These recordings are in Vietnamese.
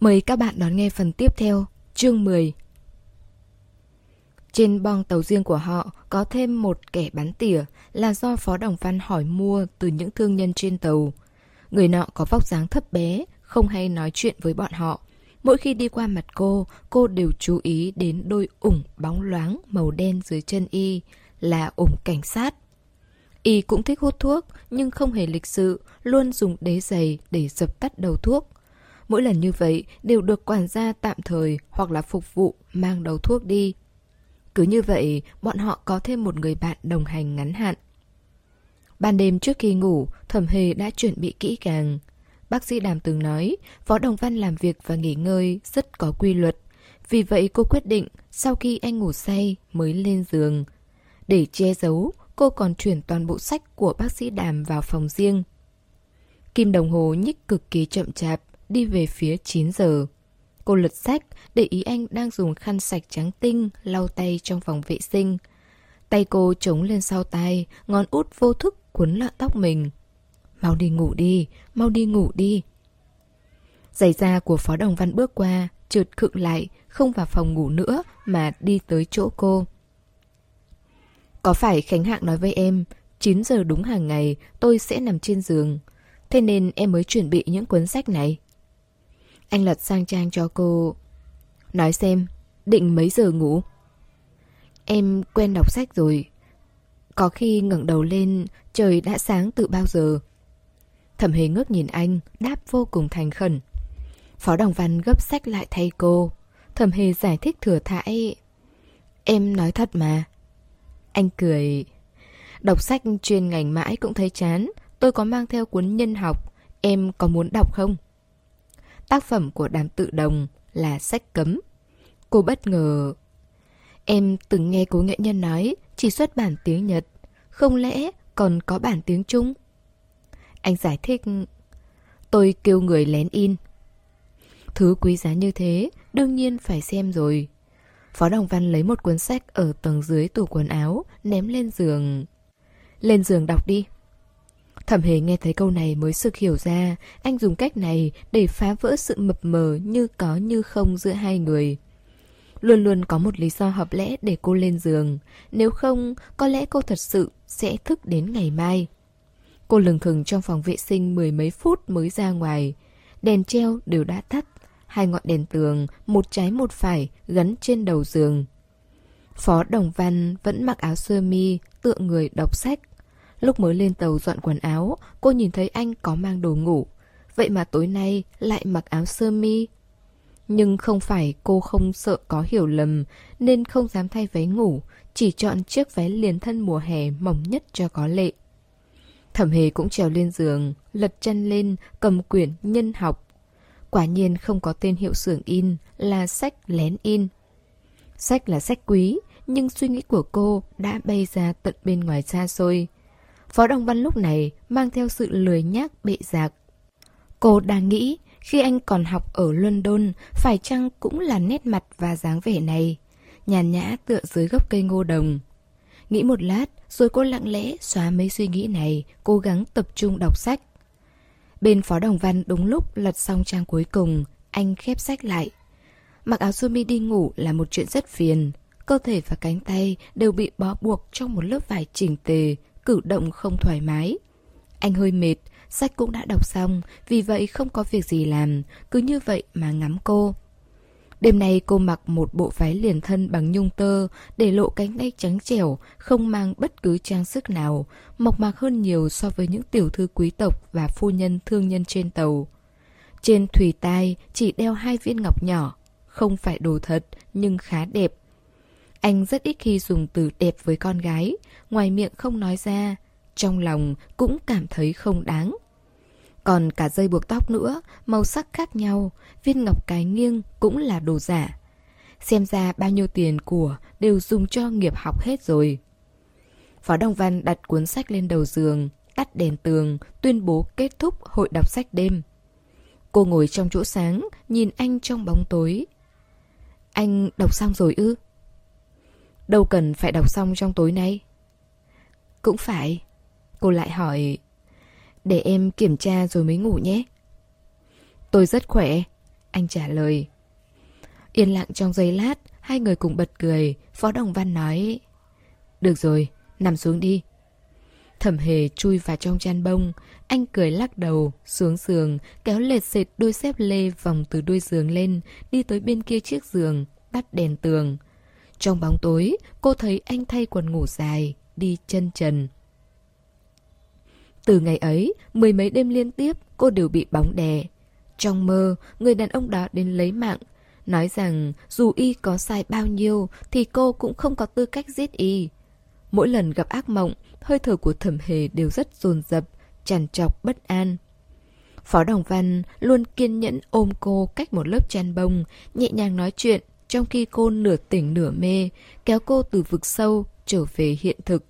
Mời các bạn đón nghe phần tiếp theo, chương 10. Trên bong tàu riêng của họ có thêm một kẻ bán tỉa là do Phó Đồng Văn hỏi mua từ những thương nhân trên tàu. Người nọ có vóc dáng thấp bé, không hay nói chuyện với bọn họ. Mỗi khi đi qua mặt cô, cô đều chú ý đến đôi ủng bóng loáng màu đen dưới chân y, là ủng cảnh sát. Y cũng thích hút thuốc, nhưng không hề lịch sự, luôn dùng đế giày để dập tắt đầu thuốc. Mỗi lần như vậy đều được quản gia tạm thời hoặc là phục vụ mang đầu thuốc đi. Cứ như vậy, bọn họ có thêm một người bạn đồng hành ngắn hạn. Ban đêm trước khi ngủ, Thẩm Hề đã chuẩn bị kỹ càng. Bác sĩ Đàm từng nói, Phó Đồng Văn làm việc và nghỉ ngơi rất có quy luật. Vì vậy cô quyết định sau khi anh ngủ say mới lên giường. Để che giấu, cô còn chuyển toàn bộ sách của bác sĩ Đàm vào phòng riêng. Kim đồng hồ nhích cực kỳ chậm chạp, đi về phía 9 giờ. Cô lật sách, để ý anh đang dùng khăn sạch trắng tinh lau tay trong phòng vệ sinh. Tay cô chống lên sau tay, ngón út vô thức cuốn lọn tóc mình. Mau đi ngủ đi, mau đi ngủ đi. Giày da của Phó Đồng Văn bước qua, trượt khựng lại, không vào phòng ngủ nữa mà đi tới chỗ cô. Có phải Khánh Hạng nói với em, 9 giờ đúng hàng ngày tôi sẽ nằm trên giường. Thế nên em mới chuẩn bị những cuốn sách này. Anh lật sang trang cho cô. Nói xem, định mấy giờ ngủ? Em quen đọc sách rồi. Có khi ngẩng đầu lên, trời đã sáng từ bao giờ. Thẩm hề ngước nhìn anh, đáp vô cùng thành khẩn. Phó Đồng Văn gấp sách lại thay cô. Thẩm hề giải thích thừa thãi. Em nói thật mà. Anh cười. Đọc sách chuyên ngành mãi cũng thấy chán. Tôi có mang theo cuốn nhân học. Em có muốn đọc không? Tác phẩm của đàm tự đồng là sách cấm. Cô bất ngờ. Em từng nghe cố nghệ nhân nói chỉ xuất bản tiếng Nhật. Không lẽ còn có bản tiếng Trung? Anh giải thích. Tôi kêu người lén in. Thứ quý giá như thế, đương nhiên phải xem rồi. Phó Đồng Văn lấy một cuốn sách ở tầng dưới tủ quần áo, ném lên giường. Lên giường đọc đi. Thẩm hề nghe thấy câu này mới sực hiểu ra, anh dùng cách này để phá vỡ sự mập mờ như có như không giữa hai người. Luôn luôn có một lý do hợp lẽ để cô lên giường, nếu không, có lẽ cô thật sự sẽ thức đến ngày mai. Cô lừng thừng trong phòng vệ sinh mười mấy phút mới ra ngoài. Đèn treo đều đã tắt, hai ngọn đèn tường, một trái một phải, gắn trên đầu giường. Phó Đồng Văn vẫn mặc áo sơ mi, tựa người đọc sách. Lúc mới lên tàu dọn quần áo, cô nhìn thấy anh có mang đồ ngủ. Vậy mà tối nay lại mặc áo sơ mi. Nhưng không phải cô không sợ có hiểu lầm nên không dám thay váy ngủ, chỉ chọn chiếc váy liền thân mùa hè mỏng nhất cho có lệ. Thẩm hề cũng trèo lên giường, lật chân lên, cầm quyển nhân học. Quả nhiên không có tên hiệu xưởng in, là sách lén in. Sách là sách quý, nhưng suy nghĩ của cô đã bay ra tận bên ngoài xa xôi. Phó Đồng Văn lúc này mang theo sự lười nhác bệ giạc. Cô đang nghĩ, khi anh còn học ở London, phải chăng cũng là nét mặt và dáng vẻ này? Nhàn nhã tựa dưới gốc cây ngô đồng. Nghĩ một lát, rồi cô lặng lẽ xóa mấy suy nghĩ này, cố gắng tập trung đọc sách. Bên Phó Đồng Văn đúng lúc lật xong trang cuối cùng, anh khép sách lại. Mặc áo sơ mi đi ngủ là một chuyện rất phiền. Cơ thể và cánh tay đều bị bó buộc trong một lớp vải chỉnh tề, cử động không thoải mái. Anh hơi mệt, sách cũng đã đọc xong, vì vậy không có việc gì làm, cứ như vậy mà ngắm cô. Đêm nay cô mặc một bộ váy liền thân bằng nhung tơ, để lộ cánh tay trắng trẻo, không mang bất cứ trang sức nào, mộc mạc hơn nhiều so với những tiểu thư quý tộc và phu nhân thương nhân trên tàu. Trên thủy tai chỉ đeo hai viên ngọc nhỏ, không phải đồ thật nhưng khá đẹp. Anh rất ít khi dùng từ đẹp với con gái, ngoài miệng không nói ra, trong lòng cũng cảm thấy không đáng. Còn cả dây buộc tóc nữa, màu sắc khác nhau, viên ngọc cái nghiêng cũng là đồ giả. Xem ra bao nhiêu tiền của đều dùng cho nghiệp học hết rồi. Phó Đồng Văn đặt cuốn sách lên đầu giường, tắt đèn tường, tuyên bố kết thúc hội đọc sách đêm. Cô ngồi trong chỗ sáng, nhìn anh trong bóng tối. Anh đọc xong rồi ư? Đâu cần phải đọc xong trong tối nay. Cũng phải. Cô lại hỏi để em kiểm tra rồi mới ngủ nhé. Tôi rất khỏe. Anh trả lời. Yên lặng trong giây lát, hai người cùng bật cười. Phó Đồng Văn nói. Được rồi, nằm xuống đi. Thẩm hề chui vào trong chăn bông. Anh cười lắc đầu, xuống giường, kéo lệt xệt đôi xếp lê vòng từ đôi giường lên, đi tới bên kia chiếc giường, tắt đèn tường. Trong bóng tối, cô thấy anh thay quần ngủ dài, đi chân trần. Từ ngày ấy, mười mấy đêm liên tiếp, cô đều bị bóng đè. Trong mơ, người đàn ông đó đến lấy mạng, nói rằng dù y có sai bao nhiêu thì cô cũng không có tư cách giết y. Mỗi lần gặp ác mộng, hơi thở của thẩm hề đều rất dồn dập, tràn trọc bất an. Phó Đồng Văn luôn kiên nhẫn ôm cô cách một lớp chăn bông, nhẹ nhàng nói chuyện, trong khi cô nửa tỉnh nửa mê, kéo cô từ vực sâu trở về hiện thực.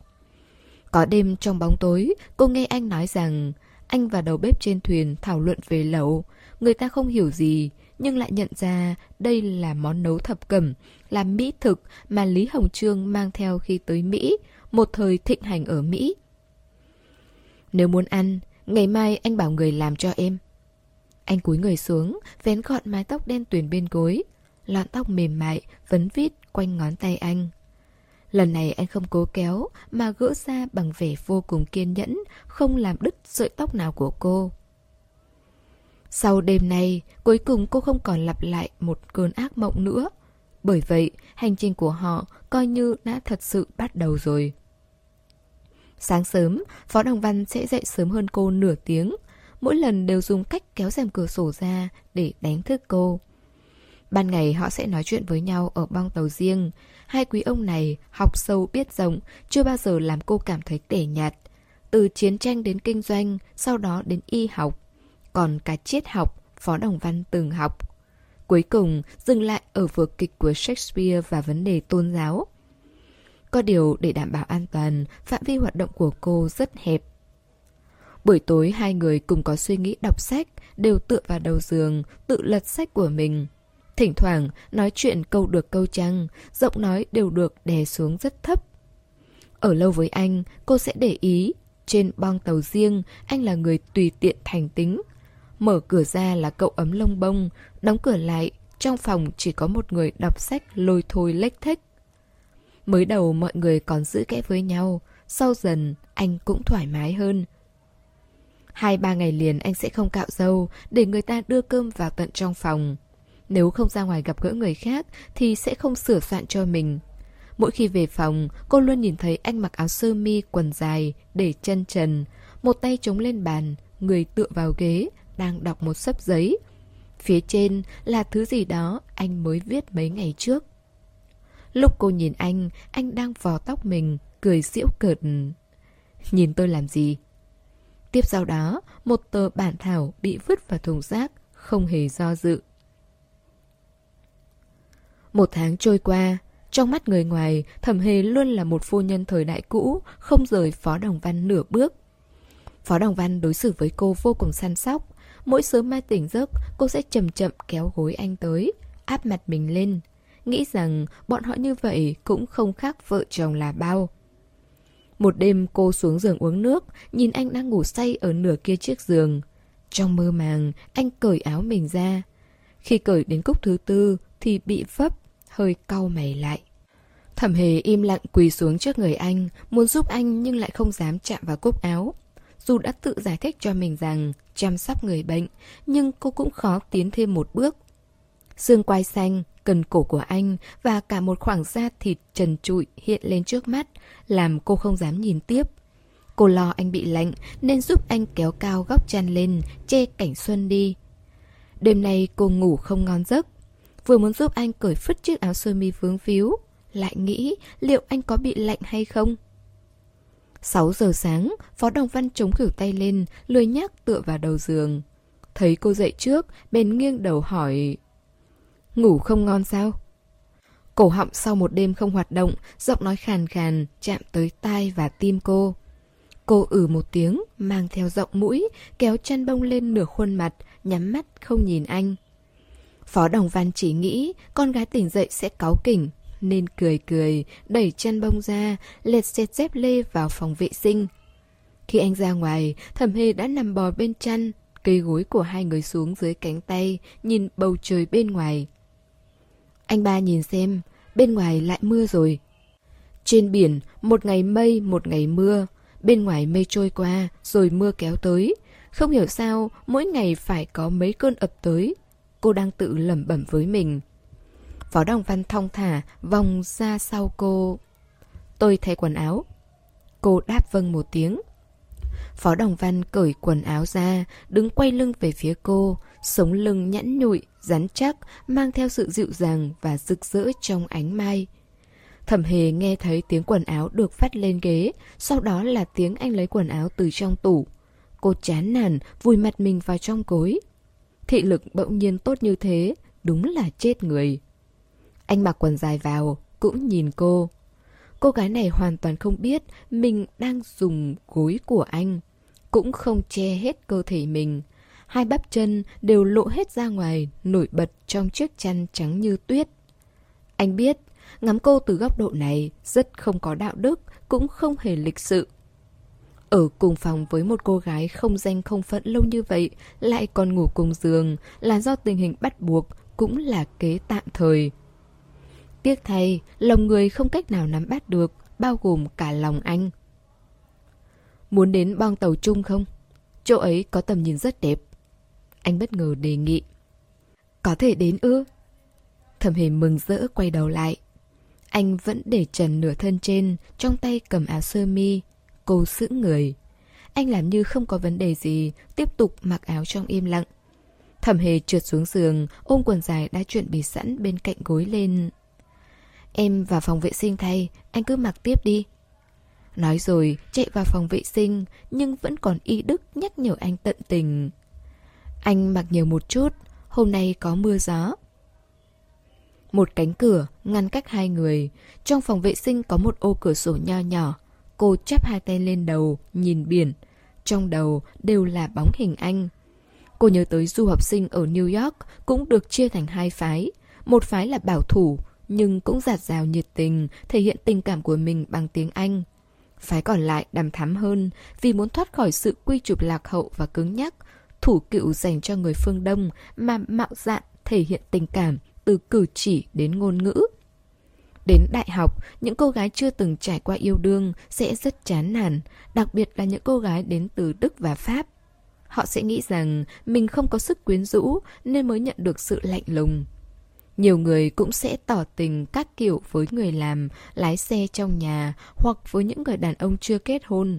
Có đêm trong bóng tối, cô nghe anh nói rằng anh và đầu bếp trên thuyền thảo luận về lẩu. Người ta không hiểu gì, nhưng lại nhận ra đây là món nấu thập cẩm, là mỹ thực mà Lý Hồng Trương mang theo khi tới Mỹ, một thời thịnh hành ở Mỹ. Nếu muốn ăn, ngày mai anh bảo người làm cho em. Anh cúi người xuống, vén gọn mái tóc đen tuyền bên gối. Lọn tóc mềm mại, vấn vít quanh ngón tay anh. Lần này anh không cố kéo, mà gỡ ra bằng vẻ vô cùng kiên nhẫn, không làm đứt sợi tóc nào của cô. Sau đêm nay, cuối cùng cô không còn lặp lại một cơn ác mộng nữa. Bởi vậy, hành trình của họ coi như đã thật sự bắt đầu rồi. Sáng sớm, Phó Đồng Văn sẽ dậy sớm hơn cô nửa tiếng. Mỗi lần đều dùng cách kéo rèm cửa sổ ra để đánh thức cô. Ban ngày họ sẽ nói chuyện với nhau ở bong tàu riêng. Hai quý ông này học sâu biết rộng, chưa bao giờ làm cô cảm thấy tẻ nhạt. Từ chiến tranh đến kinh doanh, sau đó đến y học. Còn cả triết học, Phó Đồng Văn từng học. Cuối cùng, dừng lại ở vở kịch của Shakespeare và vấn đề tôn giáo. Có điều để đảm bảo an toàn, phạm vi hoạt động của cô rất hẹp. Buổi tối hai người cùng có suy nghĩ đọc sách, đều tựa vào đầu giường, tự lật sách của mình. Thỉnh thoảng nói chuyện câu được câu chăng giọng nói đều được đè xuống rất thấp. Ở lâu với anh, cô sẽ để ý, trên bong tàu riêng, anh là người tùy tiện thành tính. Mở cửa ra là cậu ấm lông bông, đóng cửa lại, trong phòng chỉ có một người đọc sách lôi thôi lếch thếch. Mới đầu mọi người còn giữ kẽ với nhau, sau dần anh cũng thoải mái hơn. Hai ba ngày liền anh sẽ không cạo dâu để người ta đưa cơm vào tận trong phòng. Nếu không ra ngoài gặp gỡ người khác thì sẽ không sửa soạn cho mình. Mỗi khi về phòng, cô luôn nhìn thấy anh mặc áo sơ mi, quần dài, để chân trần, một tay chống lên bàn, người tựa vào ghế, đang đọc một sấp giấy. Phía trên là thứ gì đó anh mới viết mấy ngày trước. Lúc cô nhìn anh, anh đang vò tóc mình, cười giễu cợt. Nhìn tôi làm gì? Tiếp sau đó, một tờ bản thảo bị vứt vào thùng rác, không hề do dự. Một tháng trôi qua, trong mắt người ngoài, Thẩm Hề luôn là một phu nhân thời đại cũ, không rời Phó Đồng Văn nửa bước. Phó Đồng Văn đối xử với cô vô cùng săn sóc. Mỗi sớm mai tỉnh giấc, cô sẽ chậm chậm kéo gối anh tới, áp mặt mình lên. Nghĩ rằng bọn họ như vậy cũng không khác vợ chồng là bao. Một đêm cô xuống giường uống nước, nhìn anh đang ngủ say ở nửa kia chiếc giường. Trong mơ màng, anh cởi áo mình ra. Khi cởi đến cúc thứ tư thì bị vấp, hơi cau mày lại. Thẩm hề im lặng quỳ xuống trước người anh, muốn giúp anh nhưng lại không dám chạm vào cúc áo. Dù đã tự giải thích cho mình rằng chăm sóc người bệnh, nhưng cô cũng khó tiến thêm một bước. Xương quai xanh, cần cổ của anh và cả một khoảng da thịt trần trụi hiện lên trước mắt, làm cô không dám nhìn tiếp. Cô lo anh bị lạnh nên giúp anh kéo cao góc chăn lên, che cảnh xuân đi. Đêm nay cô ngủ không ngon giấc. Vừa muốn giúp anh cởi phứt chiếc áo sơ mi vướng víu, lại nghĩ liệu anh có bị lạnh hay không. 6 giờ sáng, Phó Đồng Văn chống khử tay lên, lười nhác tựa vào đầu giường. Thấy cô dậy trước, bèn nghiêng đầu hỏi Ngủ không ngon sao? Cổ họng sau một đêm không hoạt động, giọng nói khàn khàn, chạm tới tai và tim cô. Cô ử một tiếng, mang theo giọng mũi, kéo chăn bông lên nửa khuôn mặt, nhắm mắt không nhìn anh. Phó Đồng Văn chỉ nghĩ con gái tỉnh dậy sẽ cáu kỉnh, nên cười cười, đẩy chân bông ra, lệt xẹt dép lê vào phòng vệ sinh. Khi anh ra ngoài, thẩm hề đã nằm bò bên chăn, cây gối của hai người xuống dưới cánh tay, nhìn bầu trời bên ngoài. Anh ba nhìn xem, bên ngoài lại mưa rồi. Trên biển, một ngày mây, một ngày mưa. Bên ngoài mây trôi qua, rồi mưa kéo tới. Không hiểu sao, mỗi ngày phải có mấy cơn ập tới. Cô đang tự lẩm bẩm với mình. Phó Đồng Văn thong thả, vòng ra sau cô. Tôi thay quần áo. Cô đáp vâng một tiếng. Phó Đồng Văn cởi quần áo ra, đứng quay lưng về phía cô, sống lưng nhẵn nhụi, rắn chắc, mang theo sự dịu dàng và rực rỡ trong ánh mai. Thẩm hề nghe thấy tiếng quần áo được phát lên ghế, sau đó là tiếng anh lấy quần áo từ trong tủ. Cô chán nản, vùi mặt mình vào trong cối. Thị lực bỗng nhiên tốt như thế, đúng là chết người. Anh mặc quần dài vào, cũng nhìn cô. Cô gái này hoàn toàn không biết mình đang dùng gối của anh. Cũng không che hết cơ thể mình. Hai bắp chân đều lộ hết ra ngoài, nổi bật trong chiếc chăn trắng như tuyết. Anh biết, ngắm cô từ góc độ này rất không có đạo đức, cũng không hề lịch sự. Ở cùng phòng với một cô gái không danh không phận lâu như vậy, lại còn ngủ cùng giường là do tình hình bắt buộc, cũng là kế tạm thời. Tiếc thay, lòng người không cách nào nắm bắt được, bao gồm cả lòng anh. Muốn đến bong tàu chung không? Chỗ ấy có tầm nhìn rất đẹp. Anh bất ngờ đề nghị. Có thể đến ư? Thẩm hề mừng rỡ quay đầu lại. Anh vẫn để trần nửa thân trên, trong tay cầm áo sơ mi. Cô giữ người. Anh làm như không có vấn đề gì, tiếp tục mặc áo trong im lặng. Thẩm hề trượt xuống giường, ôm quần dài đã chuẩn bị sẵn bên cạnh gối lên. Em vào phòng vệ sinh thay, anh cứ mặc tiếp đi. Nói rồi, chạy vào phòng vệ sinh, nhưng vẫn còn y đức nhắc nhở anh tận tình. Anh mặc nhiều một chút, hôm nay có mưa gió. Một cánh cửa ngăn cách hai người. Trong phòng vệ sinh có một ô cửa sổ nho nhỏ. Cô chắp hai tay lên đầu, nhìn biển. Trong đầu đều là bóng hình anh. Cô nhớ tới du học sinh ở New York cũng được chia thành hai phái. Một phái là bảo thủ, nhưng cũng giạt rào nhiệt tình, thể hiện tình cảm của mình bằng tiếng Anh. Phái còn lại đàm thắm hơn vì muốn thoát khỏi sự quy chụp lạc hậu và cứng nhắc, thủ cựu dành cho người phương Đông mà mạo dạn thể hiện tình cảm từ cử chỉ đến ngôn ngữ. Đến đại học, những cô gái chưa từng trải qua yêu đương sẽ rất chán nản, đặc biệt là những cô gái đến từ Đức và Pháp. Họ sẽ nghĩ rằng mình không có sức quyến rũ nên mới nhận được sự lạnh lùng. Nhiều người cũng sẽ tỏ tình các kiểu với người làm, lái xe trong nhà hoặc với những người đàn ông chưa kết hôn.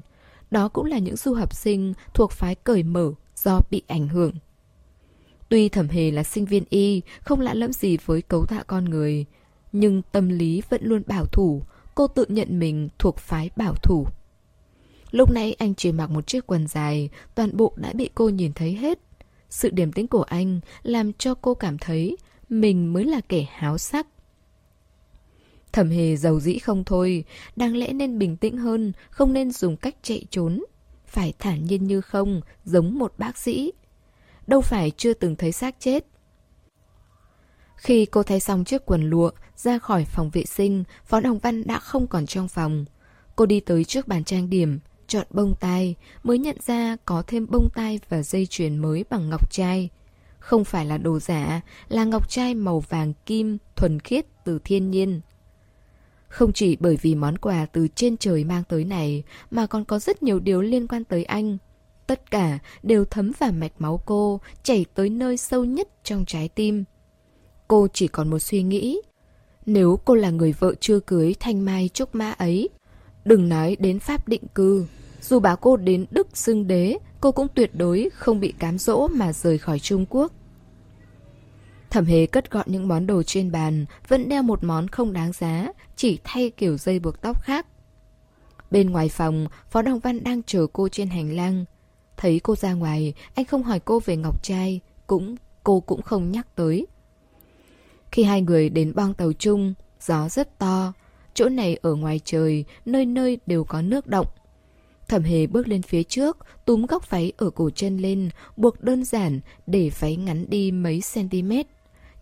Đó cũng là những du học sinh thuộc phái cởi mở do bị ảnh hưởng. Tuy thẩm hề là sinh viên y, không lạ lẫm gì với cấu tạo con người, nhưng tâm lý vẫn luôn bảo thủ, cô tự nhận mình thuộc phái bảo thủ. Lúc nãy anh chỉ mặc một chiếc quần dài, toàn bộ đã bị cô nhìn thấy hết. Sự điềm tĩnh của anh làm cho cô cảm thấy mình mới là kẻ háo sắc. Thẩm hề giàu dĩ không thôi, đáng lẽ nên bình tĩnh hơn, không nên dùng cách chạy trốn. Phải thản nhiên như không, giống một bác sĩ. Đâu phải chưa từng thấy xác chết. Khi cô thay xong chiếc quần lụa, ra khỏi phòng vệ sinh, Phó Đồng Văn đã không còn trong phòng. Cô đi tới trước bàn trang điểm, chọn bông tai, mới nhận ra có thêm bông tai và dây chuyền mới bằng ngọc trai. Không phải là đồ giả, là ngọc trai màu vàng kim, thuần khiết từ thiên nhiên. Không chỉ bởi vì món quà từ trên trời mang tới này, mà còn có rất nhiều điều liên quan tới anh. Tất cả đều thấm vào mạch máu cô, chảy tới nơi sâu nhất trong trái tim. Cô chỉ còn một suy nghĩ. Nếu cô là người vợ chưa cưới thanh mai trúc mã ấy, đừng nói đến pháp định cư. Dù bảo cô đến Đức xưng đế, cô cũng tuyệt đối không bị cám dỗ mà rời khỏi Trung Quốc. Thẩm hề cất gọn những món đồ trên bàn, vẫn đeo một món không đáng giá, chỉ thay kiểu dây buộc tóc khác. Bên ngoài phòng, Phó Đồng Văn đang chờ cô trên hành lang. Thấy cô ra ngoài, anh không hỏi cô về Ngọc Trai, cũng cô cũng không nhắc tới. Khi hai người đến bong tàu chung, gió rất to. Chỗ này ở ngoài trời, nơi nơi đều có nước động. Thẩm hề bước lên phía trước, túm góc váy ở cổ chân lên, buộc đơn giản để váy ngắn đi mấy cm,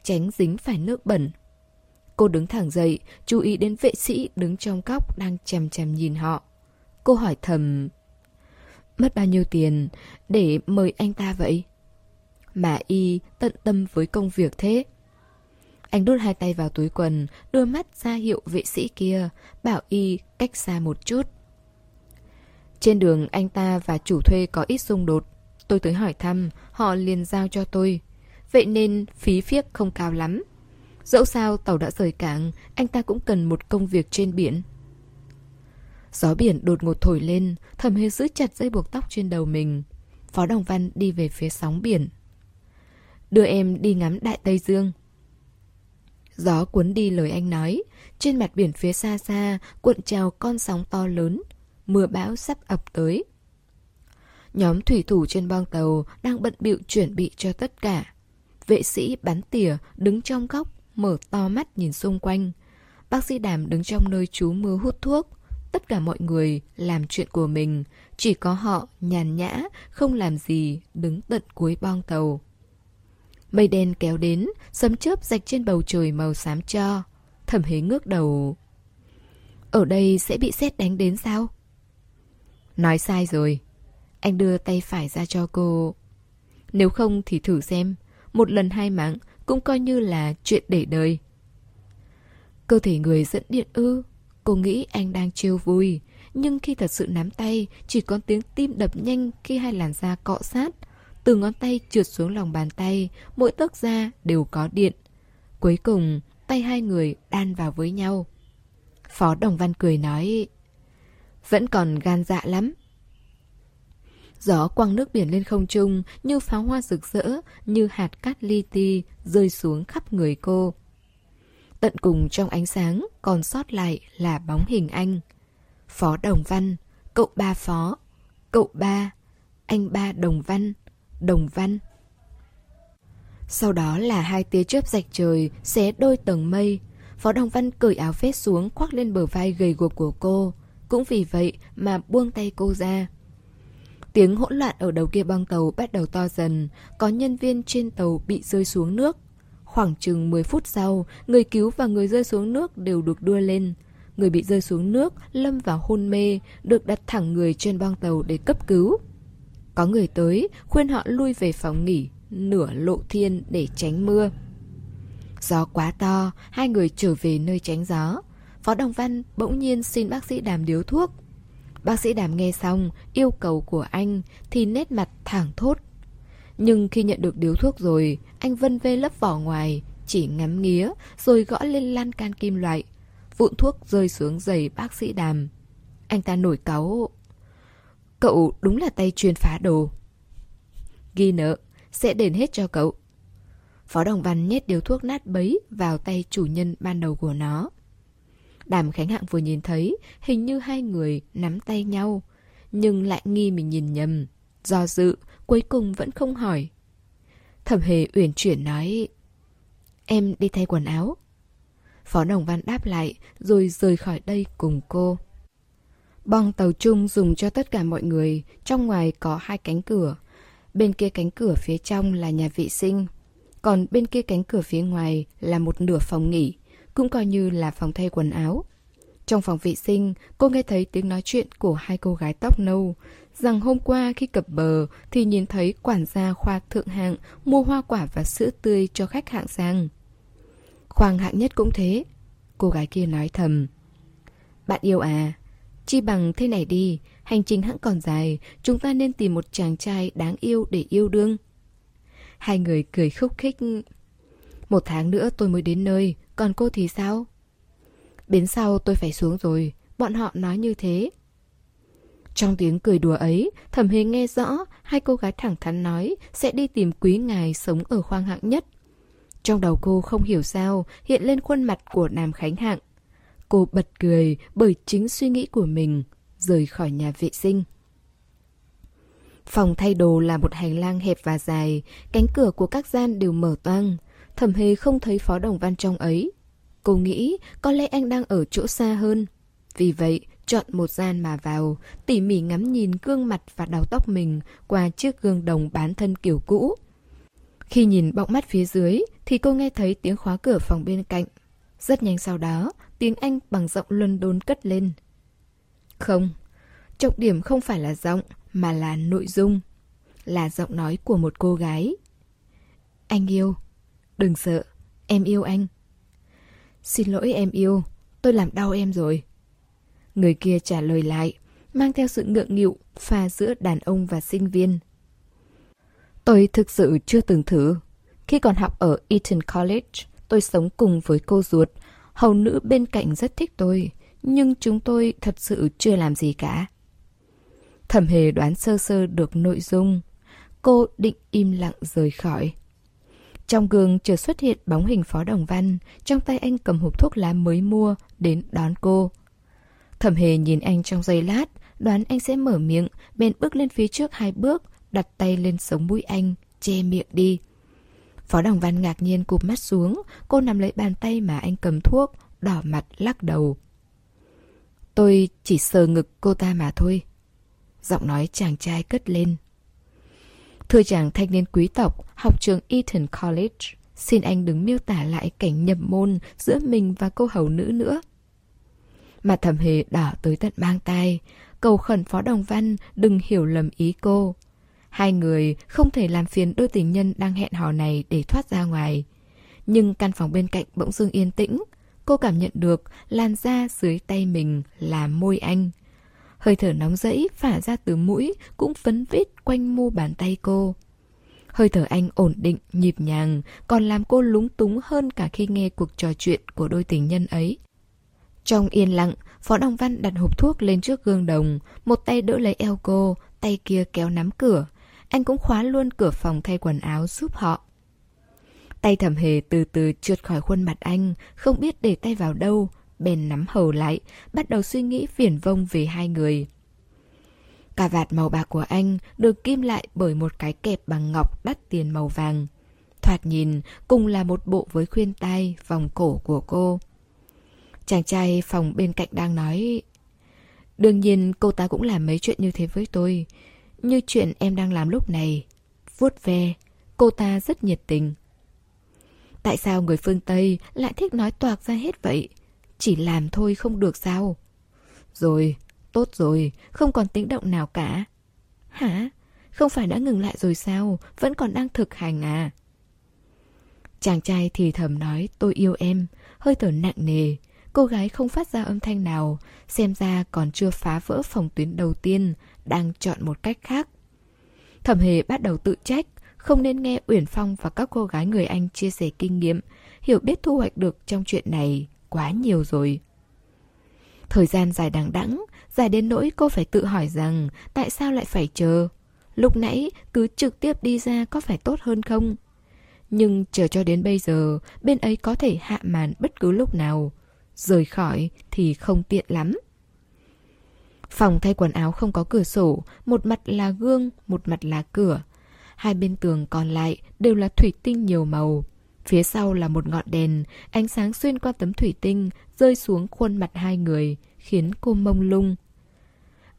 tránh dính phải nước bẩn. Cô đứng thẳng dậy, chú ý đến vệ sĩ đứng trong góc đang chằm chằm nhìn họ. Cô hỏi thầm... Mất bao nhiêu tiền để mời anh ta vậy? mà y tận tâm với công việc thế. Anh đút hai tay vào túi quần, đưa mắt ra hiệu vệ sĩ kia, bảo y cách xa một chút. Trên đường anh ta và chủ thuê có ít xung đột. Tôi tới hỏi thăm, họ liền giao cho tôi. Vậy nên phí phiếc không cao lắm. Dẫu sao tàu đã rời cảng, anh ta cũng cần một công việc trên biển. Gió biển đột ngột thổi lên, thầm hề giữ chặt dây buộc tóc trên đầu mình. Phó Đồng Văn đi về phía sóng biển. Đưa em đi ngắm Đại Tây Dương. Gió cuốn đi lời anh nói, trên mặt biển phía xa xa cuộn trào con sóng to lớn, mưa bão sắp ập tới. Nhóm thủy thủ trên bong tàu đang bận bịu chuẩn bị cho tất cả. Vệ sĩ bắn tỉa đứng trong góc, mở to mắt nhìn xung quanh. Bác sĩ đàm đứng trong nơi trú mưa hút thuốc. Tất cả mọi người làm chuyện của mình, chỉ có họ nhàn nhã, không làm gì, đứng tận cuối bong tàu. Mây đen kéo đến, sấm chớp rạch trên bầu trời màu xám cho. Thẩm hế ngước đầu. Ở đây sẽ bị xét đánh đến sao? Nói sai rồi. Anh đưa tay phải ra cho cô. Nếu không thì thử xem. Một lần hai mạng cũng coi như là chuyện để đời. Cơ thể người dẫn điện ư. Cô nghĩ anh đang trêu vui. Nhưng khi thật sự nắm tay, chỉ có tiếng tim đập nhanh khi hai làn da cọ sát. Từ ngón tay trượt xuống lòng bàn tay, mỗi tấc da đều có điện. Cuối cùng, tay hai người đan vào với nhau. Phó Đồng Văn cười nói, vẫn còn gan dạ lắm. Gió quăng nước biển lên không trung như pháo hoa rực rỡ, như hạt cát li ti rơi xuống khắp người cô. Tận cùng trong ánh sáng còn sót lại là bóng hình anh. Phó Đồng Văn, cậu ba Phó, cậu ba, anh ba Đồng Văn, Đồng Văn. Sau đó là hai tia chớp rạch trời, xé đôi tầng mây. Phó Đồng Văn cởi áo vest xuống khoác lên bờ vai gầy guộc của cô. Cũng vì vậy mà buông tay cô ra. Tiếng hỗn loạn ở đầu kia băng tàu bắt đầu to dần, có nhân viên trên tàu bị rơi xuống nước. Khoảng chừng 10 phút sau, người cứu và người rơi xuống nước đều được đưa lên. Người bị rơi xuống nước, lâm vào hôn mê, được đặt thẳng người trên băng tàu để cấp cứu. Có người tới, khuyên họ lui về phòng nghỉ, nửa lộ thiên để tránh mưa. Gió quá to, hai người trở về nơi tránh gió. Phó Đồng Văn bỗng nhiên xin bác sĩ đàm điếu thuốc. Bác sĩ đàm nghe xong yêu cầu của anh thì nét mặt thẳng thốt. Nhưng khi nhận được điếu thuốc rồi, anh vân vê lớp vỏ ngoài, chỉ ngắm nghía rồi gõ lên lan can kim loại. Vụn thuốc rơi xuống giày bác sĩ đàm. Anh ta nổi cáu. Cậu đúng là tay chuyên phá đồ. Ghi nợ, sẽ đền hết cho cậu. Phó Đồng Văn nhét điếu thuốc nát bấy vào tay chủ nhân ban đầu của nó. Đàm Khánh Hạng vừa nhìn thấy, hình như hai người nắm tay nhau. Nhưng lại nghi mình nhìn nhầm. Do dự, cuối cùng vẫn không hỏi. Thẩm hề uyển chuyển nói, Em đi thay quần áo. Phó Đồng Văn đáp lại, rồi rời khỏi đây cùng cô. Bong tàu chung dùng cho tất cả mọi người, trong ngoài có hai cánh cửa. Bên kia cánh cửa phía trong là nhà vệ sinh, còn bên kia cánh cửa phía ngoài là một nửa phòng nghỉ cũng coi như là phòng thay quần áo. Trong phòng vệ sinh, cô nghe thấy tiếng nói chuyện của hai cô gái tóc nâu, rằng hôm qua khi cập bờ thì nhìn thấy quản gia khoa thượng hạng mua hoa quả và sữa tươi cho khách hạng sang. Khoang hạng nhất cũng thế. Cô gái kia nói thầm. Bạn yêu à, chi bằng thế này đi, hành trình hãng còn dài, chúng ta nên tìm một chàng trai đáng yêu để yêu đương. Hai người cười khúc khích. Một tháng nữa tôi mới đến nơi, còn cô thì sao? Bến sau tôi phải xuống rồi, bọn họ nói như thế. Trong tiếng cười đùa ấy, thẩm hề nghe rõ hai cô gái thẳng thắn nói sẽ đi tìm quý ngài sống ở khoang hạng nhất. Trong đầu cô không hiểu sao hiện lên khuôn mặt của Nam Khánh Hạng. Cô bật cười bởi chính suy nghĩ của mình, rời khỏi nhà vệ sinh. Phòng thay đồ là một hành lang hẹp và dài, cánh cửa của các gian đều mở toang. Thẩm hề không thấy Phó Đồng Văn trong ấy. Cô nghĩ có lẽ anh đang ở chỗ xa hơn. Vì vậy, chọn một gian mà vào, tỉ mỉ ngắm nhìn gương mặt và đầu tóc mình qua chiếc gương đồng bán thân kiểu cũ. Khi nhìn bọng mắt phía dưới thì cô nghe thấy tiếng khóa cửa phòng bên cạnh. Rất nhanh sau đó, tiếng Anh bằng giọng luân đôn cất lên. Không, trọng điểm không phải là giọng mà là nội dung. Là giọng nói của một cô gái. Anh yêu. Đừng sợ, em yêu anh. Xin lỗi em yêu, tôi làm đau em rồi. Người kia trả lời lại, mang theo sự ngượng nghịu pha giữa đàn ông và sinh viên. Tôi thực sự chưa từng thử. Khi còn học ở Eton College, tôi sống cùng với cô ruột. Hầu nữ bên cạnh rất thích tôi, nhưng chúng tôi thật sự chưa làm gì cả. Thẩm hề đoán sơ sơ được nội dung. Cô định im lặng rời khỏi. Trong gương chưa xuất hiện bóng hình Phó Đồng Văn, trong tay anh cầm hộp thuốc lá mới mua, đến đón cô. Thẩm hề nhìn anh trong giây lát, đoán anh sẽ mở miệng, bèn bước lên phía trước hai bước, đặt tay lên sống mũi anh, che miệng đi. Phó Đồng Văn ngạc nhiên cụp mắt xuống, cô nắm lấy bàn tay mà anh cầm thuốc, đỏ mặt lắc đầu. Tôi chỉ sờ ngực cô ta mà thôi. Giọng nói chàng trai cất lên. Thưa chàng thanh niên quý tộc, học trường Eton College, xin anh đừng miêu tả lại cảnh nhập môn giữa mình và cô hầu nữ nữa. Mà thầm hề đỏ tới tận mang tai, cầu khẩn Phó Đồng Văn đừng hiểu lầm ý cô. Hai người không thể làm phiền đôi tình nhân đang hẹn hò này để thoát ra ngoài. Nhưng căn phòng bên cạnh bỗng dưng yên tĩnh, cô cảm nhận được làn da dưới tay mình là môi anh. Hơi thở nóng rẫy phả ra từ mũi cũng phấn vít quanh mu bàn tay cô. Hơi thở anh ổn định, nhịp nhàng, còn làm cô lúng túng hơn cả khi nghe cuộc trò chuyện của đôi tình nhân ấy. Trong yên lặng, Phó Đồng Văn đặt hộp thuốc lên trước gương đồng, một tay đỡ lấy eo cô, tay kia kéo nắm cửa. Anh cũng khóa luôn cửa phòng thay quần áo giúp họ. Tay thẩm hề từ từ trượt khỏi khuôn mặt anh, không biết để tay vào đâu, bèn nắm hầu lại, bắt đầu suy nghĩ viển vông về hai người. Cà vạt màu bạc của anh được kim lại bởi một cái kẹp bằng ngọc đắt tiền màu vàng. Thoạt nhìn cùng là một bộ với khuyên tai, vòng cổ của cô. Chàng trai phòng bên cạnh đang nói Đương nhiên cô ta cũng làm mấy chuyện như thế với tôi như chuyện em đang làm lúc này, Vuốt ve, Cô ta rất nhiệt tình. Tại sao người phương Tây lại thích nói toạc ra hết vậy? Chỉ làm thôi không được sao? Rồi, Tốt rồi, Không còn tính động nào cả. Hả? Không phải đã ngừng lại rồi sao? Vẫn còn đang thực hành à? Chàng trai thì thầm nói, tôi yêu em, Hơi thở nặng nề Cô gái không phát ra âm thanh nào, xem ra còn chưa phá vỡ phòng tuyến đầu tiên, đang chọn một cách khác. Thẩm Hề bắt đầu tự trách, không nên nghe Uyển Phong và các cô gái người Anh chia sẻ kinh nghiệm, hiểu biết thu hoạch được trong chuyện này quá nhiều rồi. Thời gian dài đằng đẵng, dài đến nỗi cô phải tự hỏi rằng tại sao lại phải chờ. Lúc nãy cứ trực tiếp đi ra có phải tốt hơn không? Nhưng chờ cho đến bây giờ, bên ấy có thể hạ màn bất cứ lúc nào rời khỏi thì không tiện lắm. Phòng thay quần áo không có cửa sổ, một mặt là gương, một mặt là cửa. Hai bên tường còn lại đều là thủy tinh nhiều màu. Phía sau là một ngọn đèn, ánh sáng xuyên qua tấm thủy tinh, rơi xuống khuôn mặt hai người, khiến cô mông lung.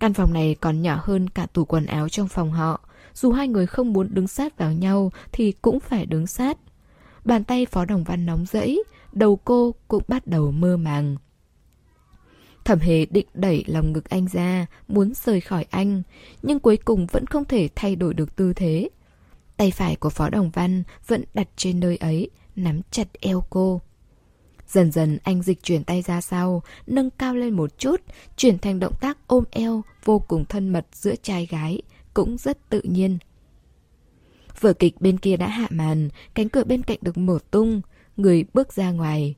Căn phòng này còn nhỏ hơn cả tủ quần áo trong phòng họ. Dù hai người không muốn đứng sát vào nhau thì cũng phải đứng sát. Bàn tay Phó Đồng Văn nóng rẫy, đầu cô cũng bắt đầu mơ màng. Thẩm hề định đẩy lòng ngực anh ra, muốn rời khỏi anh, nhưng cuối cùng vẫn không thể thay đổi được tư thế. Tay phải của Phó Đồng Văn vẫn đặt trên nơi ấy, nắm chặt eo cô. Dần dần anh dịch chuyển tay ra sau, nâng cao lên một chút, chuyển thành động tác ôm eo vô cùng thân mật giữa trai gái, cũng rất tự nhiên. Vở kịch bên kia đã hạ màn, cánh cửa bên cạnh được mở tung, người bước ra ngoài.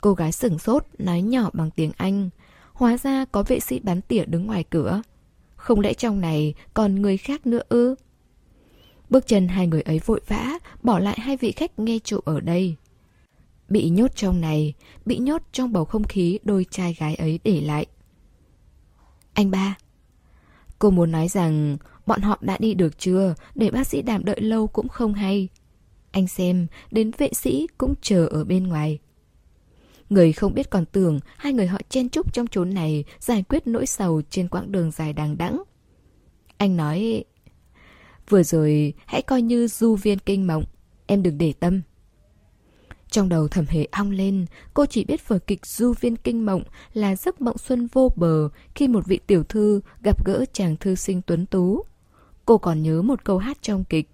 Cô gái sửng sốt, nói nhỏ bằng tiếng Anh. Hóa ra có vệ sĩ bắn tỉa đứng ngoài cửa. Không lẽ trong này còn người khác nữa ư? Bước chân hai người ấy vội vã, bỏ lại hai vị khách nghe trụ ở đây. Bị nhốt trong này, bị nhốt trong bầu không khí đôi trai gái ấy để lại. Anh ba. Cô muốn nói rằng bọn họ đã đi được chưa, để bác sĩ đàm đợi lâu cũng không hay. Anh xem, đến vệ sĩ cũng chờ ở bên ngoài. Người không biết còn tưởng hai người họ chen chúc trong chốn này giải quyết nỗi sầu trên quãng đường dài đằng đẵng. Anh nói, vừa rồi hãy coi như du viên kinh mộng, em đừng để tâm. Trong đầu thẩm hề ong lên, cô chỉ biết vở kịch Du viên kinh mộng là giấc mộng xuân vô bờ khi một vị tiểu thư gặp gỡ chàng thư sinh tuấn tú. Cô còn nhớ một câu hát trong kịch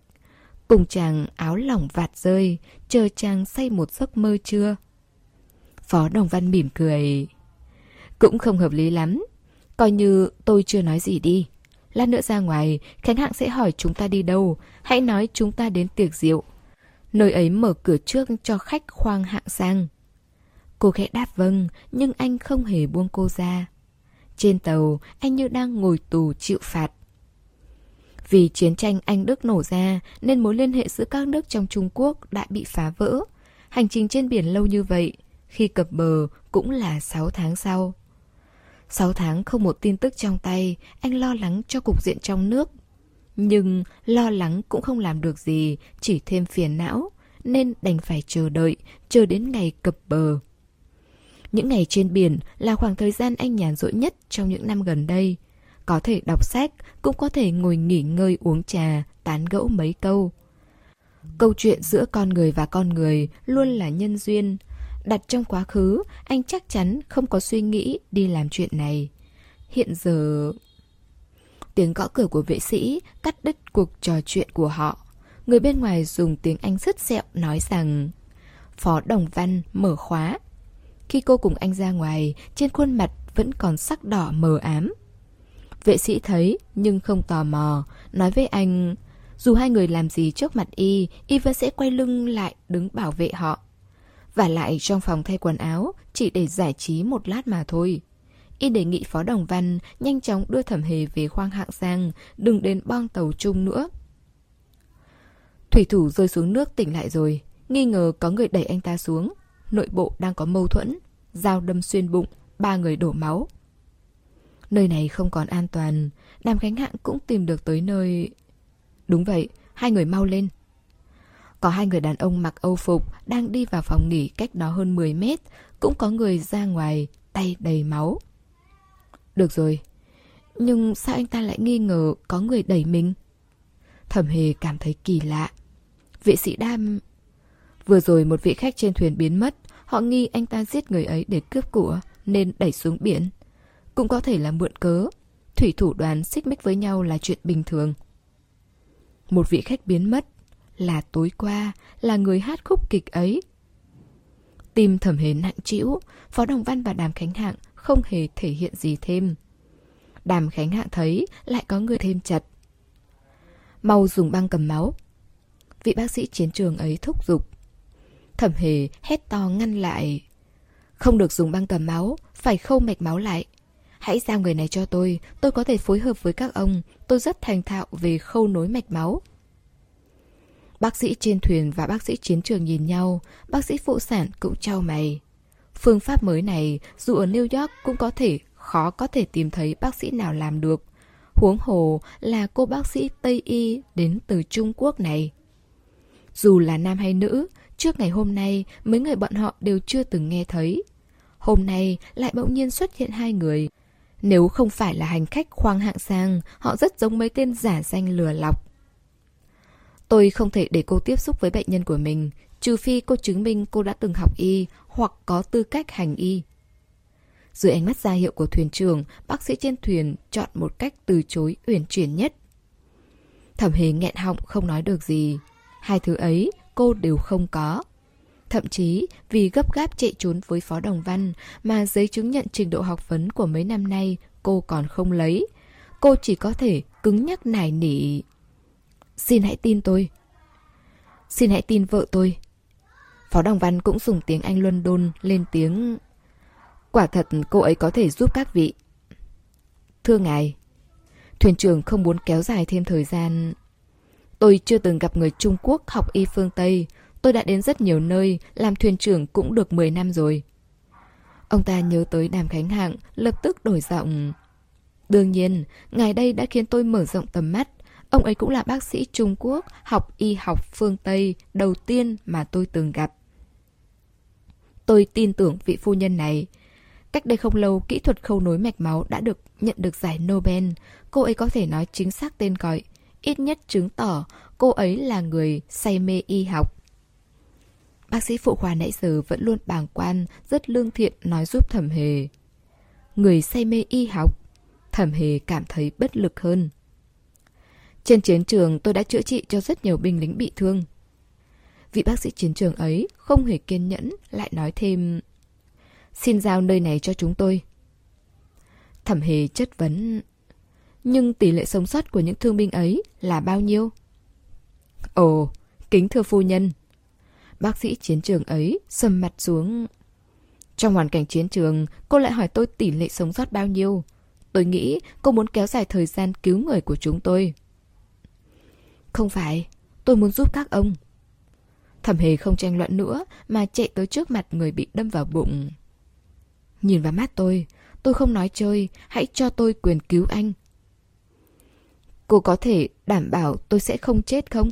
cùng chàng áo lỏng vạt rơi, chờ chàng say một giấc mơ chưa? Phó Đồng Văn mỉm cười. Cũng không hợp lý lắm, coi như tôi chưa nói gì đi. Lát nữa ra ngoài, Khánh Hạng sẽ hỏi chúng ta đi đâu, hãy nói chúng ta đến tiệc rượu. Nơi ấy mở cửa trước cho khách khoang hạng sang. Cô khẽ đáp vâng, nhưng anh không hề buông cô ra. Trên tàu, anh như đang ngồi tù chịu phạt. Vì chiến tranh Anh-Đức nổ ra nên mối liên hệ giữa các nước trong Trung Quốc đã bị phá vỡ. Hành trình trên biển lâu như vậy, khi cập bờ cũng là 6 tháng sau. 6 tháng không một tin tức trong tay, anh lo lắng cho cục diện trong nước. Nhưng lo lắng cũng không làm được gì, chỉ thêm phiền não, nên đành phải chờ đợi, chờ đến ngày cập bờ. Những ngày trên biển là khoảng thời gian anh nhàn rỗi nhất trong những năm gần đây. Có thể đọc sách, cũng có thể ngồi nghỉ ngơi uống trà, tán gẫu mấy câu. Câu chuyện giữa con người và con người luôn là nhân duyên. Đặt trong quá khứ, anh chắc chắn không có suy nghĩ đi làm chuyện này. Hiện giờ... Tiếng gõ cửa của vệ sĩ cắt đứt cuộc trò chuyện của họ. Người bên ngoài dùng tiếng Anh sứt sẹo nói rằng Phó Đồng Văn mở khóa. Khi cô cùng anh ra ngoài, trên khuôn mặt vẫn còn sắc đỏ mờ ám. Vệ sĩ thấy nhưng không tò mò, nói với anh dù hai người làm gì trước mặt y, y vẫn sẽ quay lưng lại đứng bảo vệ họ. Và lại trong phòng thay quần áo, chỉ để giải trí một lát mà thôi. Y đề nghị Phó Đồng Văn nhanh chóng đưa thẩm hề về khoang hạng sang, đừng đến bong tàu chung nữa. Thủy thủ rơi xuống nước tỉnh lại rồi, nghi ngờ có người đẩy anh ta xuống. Nội bộ đang có mâu thuẫn, dao đâm xuyên bụng, ba người đổ máu. Nơi này không còn an toàn, Đàm Khánh Hạng cũng tìm được tới nơi... Đúng vậy, hai người mau lên. Có hai người đàn ông mặc âu phục đang đi vào phòng nghỉ cách đó hơn 10 mét, cũng có người ra ngoài, tay đầy máu. Được rồi, nhưng sao anh ta lại nghi ngờ có người đẩy mình? Thẩm hề cảm thấy kỳ lạ. Vệ sĩ đam... Vừa rồi một vị khách trên thuyền biến mất, họ nghi anh ta giết người ấy để cướp của, nên đẩy xuống biển. Cũng có thể là mượn cớ. Thủy thủ đoàn xích mích với nhau là chuyện bình thường. Một vị khách biến mất, là tối qua, là người hát khúc kịch ấy. Tim thẩm hến nặng trĩu, Phó Đồng Văn và Đàm Khánh Hạng không hề thể hiện gì thêm. Đàm Khánh Hạng thấy lại có người thêm chặt. Mau dùng băng cầm máu. Vị bác sĩ chiến trường ấy thúc giục. Thẩm hề hét to ngăn lại. Không được dùng băng cầm máu, phải khâu mạch máu lại. Hãy giao người này cho tôi, tôi có thể phối hợp với các ông. Tôi rất thành thạo về khâu nối mạch máu. Bác sĩ trên thuyền và bác sĩ chiến trường nhìn nhau, bác sĩ phụ sản cũng trao mày. Phương pháp mới này, dù ở New York cũng có thể khó có thể tìm thấy bác sĩ nào làm được. Huống hồ là cô bác sĩ Tây Y đến từ Trung Quốc này. Dù là nam hay nữ, trước ngày hôm nay mấy người bọn họ đều chưa từng nghe thấy. Hôm nay lại bỗng nhiên xuất hiện hai người. Nếu không phải là hành khách khoang hạng sang, họ rất giống mấy tên giả danh lừa lọc. Tôi không thể để cô tiếp xúc với bệnh nhân của mình, trừ phi cô chứng minh cô đã từng học y hoặc có tư cách hành y. Dưới ánh mắt ra hiệu của thuyền trưởng, bác sĩ trên thuyền chọn một cách từ chối uyển chuyển nhất. Thẩm hề nghẹn họng không nói được gì. Hai thứ ấy cô đều không có. Thậm chí vì gấp gáp chạy trốn với Phó Đồng Văn mà giấy chứng nhận trình độ học vấn của mấy năm nay cô còn không lấy. Cô chỉ có thể cứng nhắc nài nỉ. Xin hãy tin tôi. Xin hãy tin vợ tôi. Phó Đồng Văn cũng dùng tiếng Anh London lên tiếng... Quả thật cô ấy có thể giúp các vị. Thưa ngài, thuyền trưởng không muốn kéo dài thêm thời gian. Tôi chưa từng gặp người Trung Quốc học y phương Tây. Tôi đã đến rất nhiều nơi, làm thuyền trưởng cũng được 10 năm rồi. Ông ta nhớ tới Đàm Khánh Hạng, lập tức đổi giọng. Đương nhiên, ngài đây đã khiến tôi mở rộng tầm mắt. Ông ấy cũng là bác sĩ Trung Quốc, học y học phương Tây đầu tiên mà tôi từng gặp. Tôi tin tưởng vị phu nhân này. Cách đây không lâu, kỹ thuật khâu nối mạch máu đã được nhận được giải Nobel. Cô ấy có thể nói chính xác tên gọi, ít nhất chứng tỏ cô ấy là người say mê y học. Bác sĩ phụ khoa nãy giờ vẫn luôn bàng quan, rất lương thiện nói giúp thẩm hề. Người say mê y học, thẩm hề cảm thấy bất lực hơn. Trên chiến trường tôi đã chữa trị cho rất nhiều binh lính bị thương. Vị bác sĩ chiến trường ấy không hề kiên nhẫn, lại nói thêm Xin giao nơi này cho chúng tôi. Thẩm hề chất vấn Nhưng tỷ lệ sống sót của những thương binh ấy là bao nhiêu? Ồ, kính thưa phu nhân. Bác sĩ chiến trường ấy sầm mặt xuống. Trong hoàn cảnh chiến trường, cô lại hỏi tôi tỷ lệ sống sót bao nhiêu. Tôi nghĩ cô muốn kéo dài thời gian cứu người của chúng tôi. Không phải, tôi muốn giúp các ông. Thẩm hề không tranh luận nữa mà chạy tới trước mặt người bị đâm vào bụng. Nhìn vào mắt tôi, tôi không nói chơi, hãy cho tôi quyền cứu anh. Cô có thể đảm bảo tôi sẽ không chết không?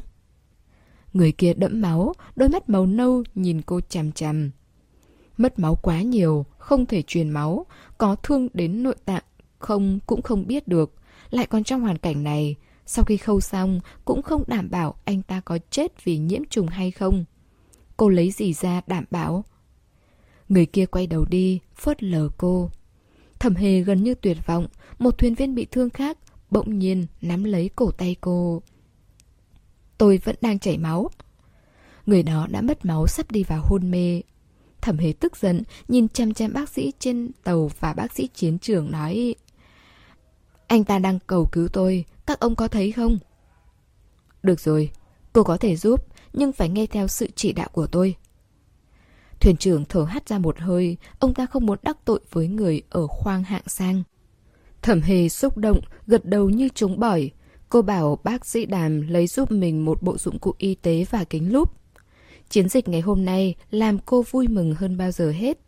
Người kia đẫm máu, đôi mắt màu nâu nhìn cô chằm chằm. Mất máu quá nhiều, không thể truyền máu, có thương đến nội tạng không cũng không biết được. Lại còn trong hoàn cảnh này, sau khi khâu xong cũng không đảm bảo anh ta có chết vì nhiễm trùng hay không. Cô lấy gì ra đảm bảo? Người kia quay đầu đi, phớt lờ cô. Thẩm hề gần như tuyệt vọng, một thuyền viên bị thương khác bỗng nhiên nắm lấy cổ tay cô. Tôi vẫn đang chảy máu. Người đó đã mất máu sắp đi vào hôn mê. Thẩm hề tức giận, nhìn chăm chăm bác sĩ trên tàu và bác sĩ chiến trường nói Anh ta đang cầu cứu tôi, các ông có thấy không? Được rồi, cô có thể giúp, nhưng phải nghe theo sự chỉ đạo của tôi. Thuyền trưởng thở hắt ra một hơi, ông ta không muốn đắc tội với người ở khoang hạng sang. Thẩm hề xúc động, gật đầu như trúng bỏi. Cô bảo bác sĩ đàm lấy giúp mình một bộ dụng cụ y tế và kính lúp. Chiến dịch ngày hôm nay làm cô vui mừng hơn bao giờ hết.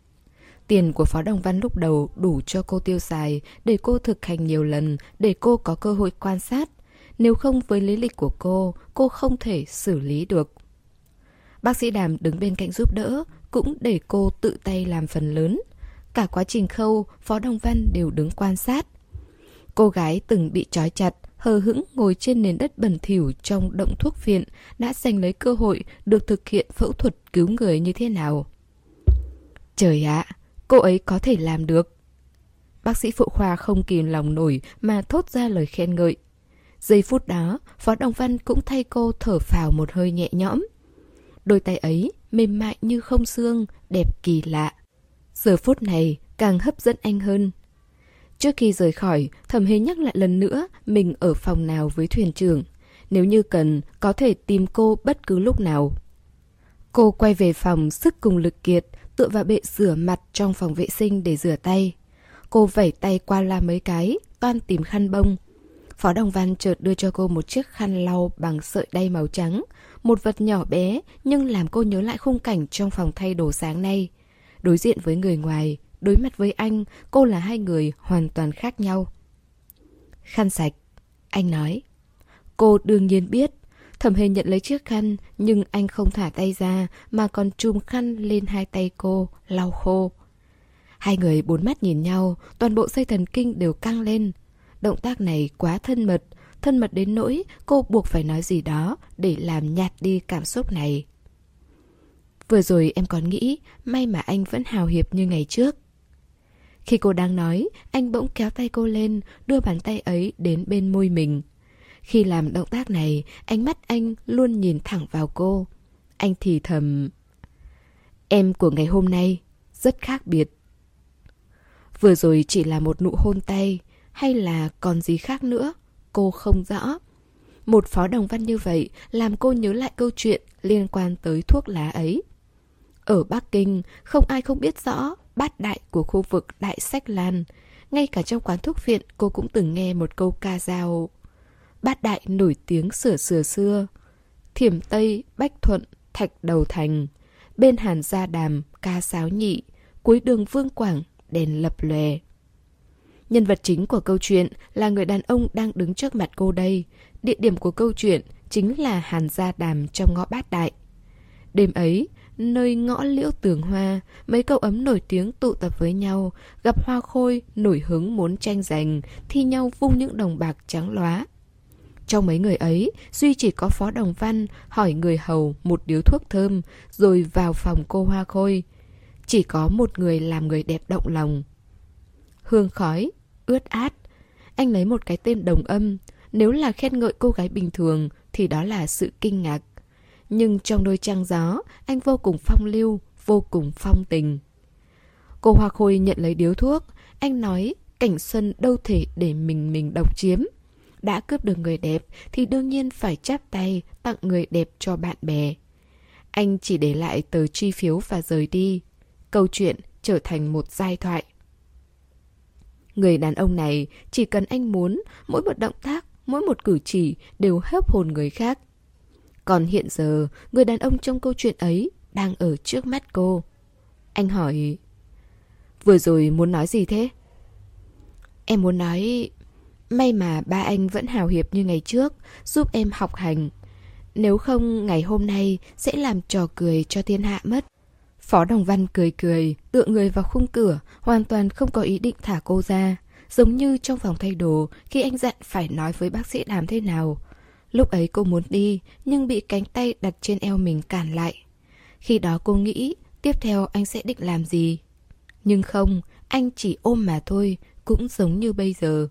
Tiền của Phó Đồng Văn lúc đầu đủ cho cô tiêu xài để cô thực hành nhiều lần, để cô có cơ hội quan sát. Nếu không với lý lịch của cô, cô không thể xử lý được. Bác sĩ Đàm đứng bên cạnh giúp đỡ, cũng để cô tự tay làm phần lớn. Cả quá trình khâu, Phó Đồng Văn đều đứng quan sát. Cô gái từng bị trói chặt, hờ hững ngồi trên nền đất bẩn thỉu trong động thuốc viện đã giành lấy cơ hội được thực hiện phẫu thuật cứu người như thế nào. Trời ạ, cô ấy có thể làm được. Bác sĩ phụ khoa không kìm lòng nổi mà thốt ra lời khen ngợi. Giây phút đó, Phó Đồng Văn cũng thay cô thở phào một hơi nhẹ nhõm. Đôi tay ấy mềm mại như không xương, đẹp kỳ lạ. Giờ phút này càng hấp dẫn anh hơn. Trước khi rời khỏi, thẩm hề nhắc lại lần nữa mình ở phòng nào với thuyền trưởng. Nếu như cần, có thể tìm cô bất cứ lúc nào. Cô quay về phòng sức cùng lực kiệt, tựa vào bệ rửa mặt trong phòng vệ sinh để rửa tay. Cô vẩy tay qua la mấy cái, toan tìm khăn bông. Phó Đồng Văn chợt đưa cho cô một chiếc khăn lau bằng sợi đay màu trắng, một vật nhỏ bé nhưng làm cô nhớ lại khung cảnh trong phòng thay đồ sáng nay. Đối diện với người ngoài, đối mặt với anh, cô là hai người hoàn toàn khác nhau. Khăn sạch, anh nói. Cô đương nhiên biết. Thẩm hề nhận lấy chiếc khăn, nhưng anh không thả tay ra mà còn chùm khăn lên hai tay cô, lau khô. Hai người bốn mắt nhìn nhau, toàn bộ dây thần kinh đều căng lên. Động tác này quá thân mật, thân mật đến nỗi cô buộc phải nói gì đó để làm nhạt đi cảm xúc này. Vừa rồi em còn nghĩ may mà anh vẫn hào hiệp như ngày trước. Khi cô đang nói, anh bỗng kéo tay cô lên, đưa bàn tay ấy đến bên môi mình. Khi làm động tác này, ánh mắt anh luôn nhìn thẳng vào cô. Anh thì thầm... Em của ngày hôm nay rất khác biệt. Vừa rồi chỉ là một nụ hôn tay, hay là còn gì khác nữa, cô không rõ. Một phó đồng văn như vậy làm cô nhớ lại câu chuyện liên quan tới thuốc lá ấy. Ở Bắc Kinh, không ai không biết rõ bát đại của khu vực Đại Sách Lan. Ngay cả trong quán thuốc viện cô cũng từng nghe một câu ca dao. Bát đại nổi tiếng sửa sửa xưa. Thiểm Tây, Bách Thuận, Thạch Đầu Thành. Bên Hàn Gia Đàm, ca sáo nhị. Cuối đường Vương Quảng, đèn lập lòe. Nhân vật chính của câu chuyện là người đàn ông đang đứng trước mặt cô đây. Địa điểm của câu chuyện chính là Hàn Gia Đàm trong ngõ bát đại. Đêm ấy, nơi ngõ liễu tường hoa, mấy cậu ấm nổi tiếng tụ tập với nhau, gặp hoa khôi, nổi hứng muốn tranh giành, thi nhau vung những đồng bạc trắng lóa. Trong mấy người ấy, Duy chỉ có Phó Đồng Văn hỏi người hầu một điếu thuốc thơm, rồi vào phòng cô hoa khôi. Chỉ có một người làm người đẹp động lòng. Hương khói, ướt át. Anh lấy một cái tên đồng âm, Nếu là khen ngợi cô gái bình thường thì đó là sự kinh ngạc. Nhưng trong đôi trăng gió, anh vô cùng phong lưu, vô cùng phong tình. Cô Hoa Khôi nhận lấy điếu thuốc, anh nói cảnh xuân đâu thể để mình mình độc chiếm. Đã cướp được người đẹp thì đương nhiên phải chắp tay tặng người đẹp cho bạn bè. Anh chỉ để lại tờ chi phiếu và rời đi. Câu chuyện trở thành một giai thoại. Người đàn ông này chỉ cần anh muốn, mỗi một động tác, mỗi một cử chỉ đều hấp hồn người khác. Còn hiện giờ, người đàn ông trong câu chuyện ấy đang ở trước mắt cô. Anh hỏi, vừa rồi muốn nói gì thế? Em muốn nói, may mà ba anh vẫn hào hiệp như ngày trước, giúp em học hành. Nếu không, ngày hôm nay sẽ làm trò cười cho thiên hạ mất. Phó Đồng Văn cười cười, tựa người vào khung cửa, hoàn toàn không có ý định thả cô ra. Giống như trong phòng thay đồ, khi anh dặn phải nói với bác sĩ làm thế nào. Lúc ấy cô muốn đi, nhưng bị cánh tay đặt trên eo mình cản lại. Khi đó cô nghĩ, tiếp theo anh sẽ định làm gì? Nhưng không, anh chỉ ôm mà thôi, cũng giống như bây giờ.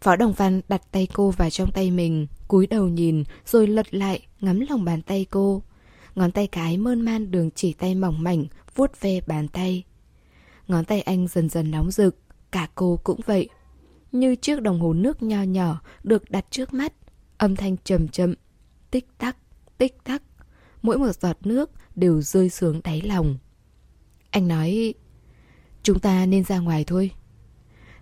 Phó Đồng Văn đặt tay cô vào trong tay mình, cúi đầu nhìn, rồi lật lại, ngắm lòng bàn tay cô. Ngón tay cái mơn man đường chỉ tay mỏng mảnh, vuốt ve bàn tay. Ngón tay anh dần dần nóng rực, cả cô cũng vậy. Như chiếc đồng hồ nước nho nhỏ được đặt trước mắt, âm thanh trầm chậm, tích tắc, tích tắc. Mỗi một giọt nước đều rơi xuống đáy lòng. Anh nói, chúng ta nên ra ngoài thôi.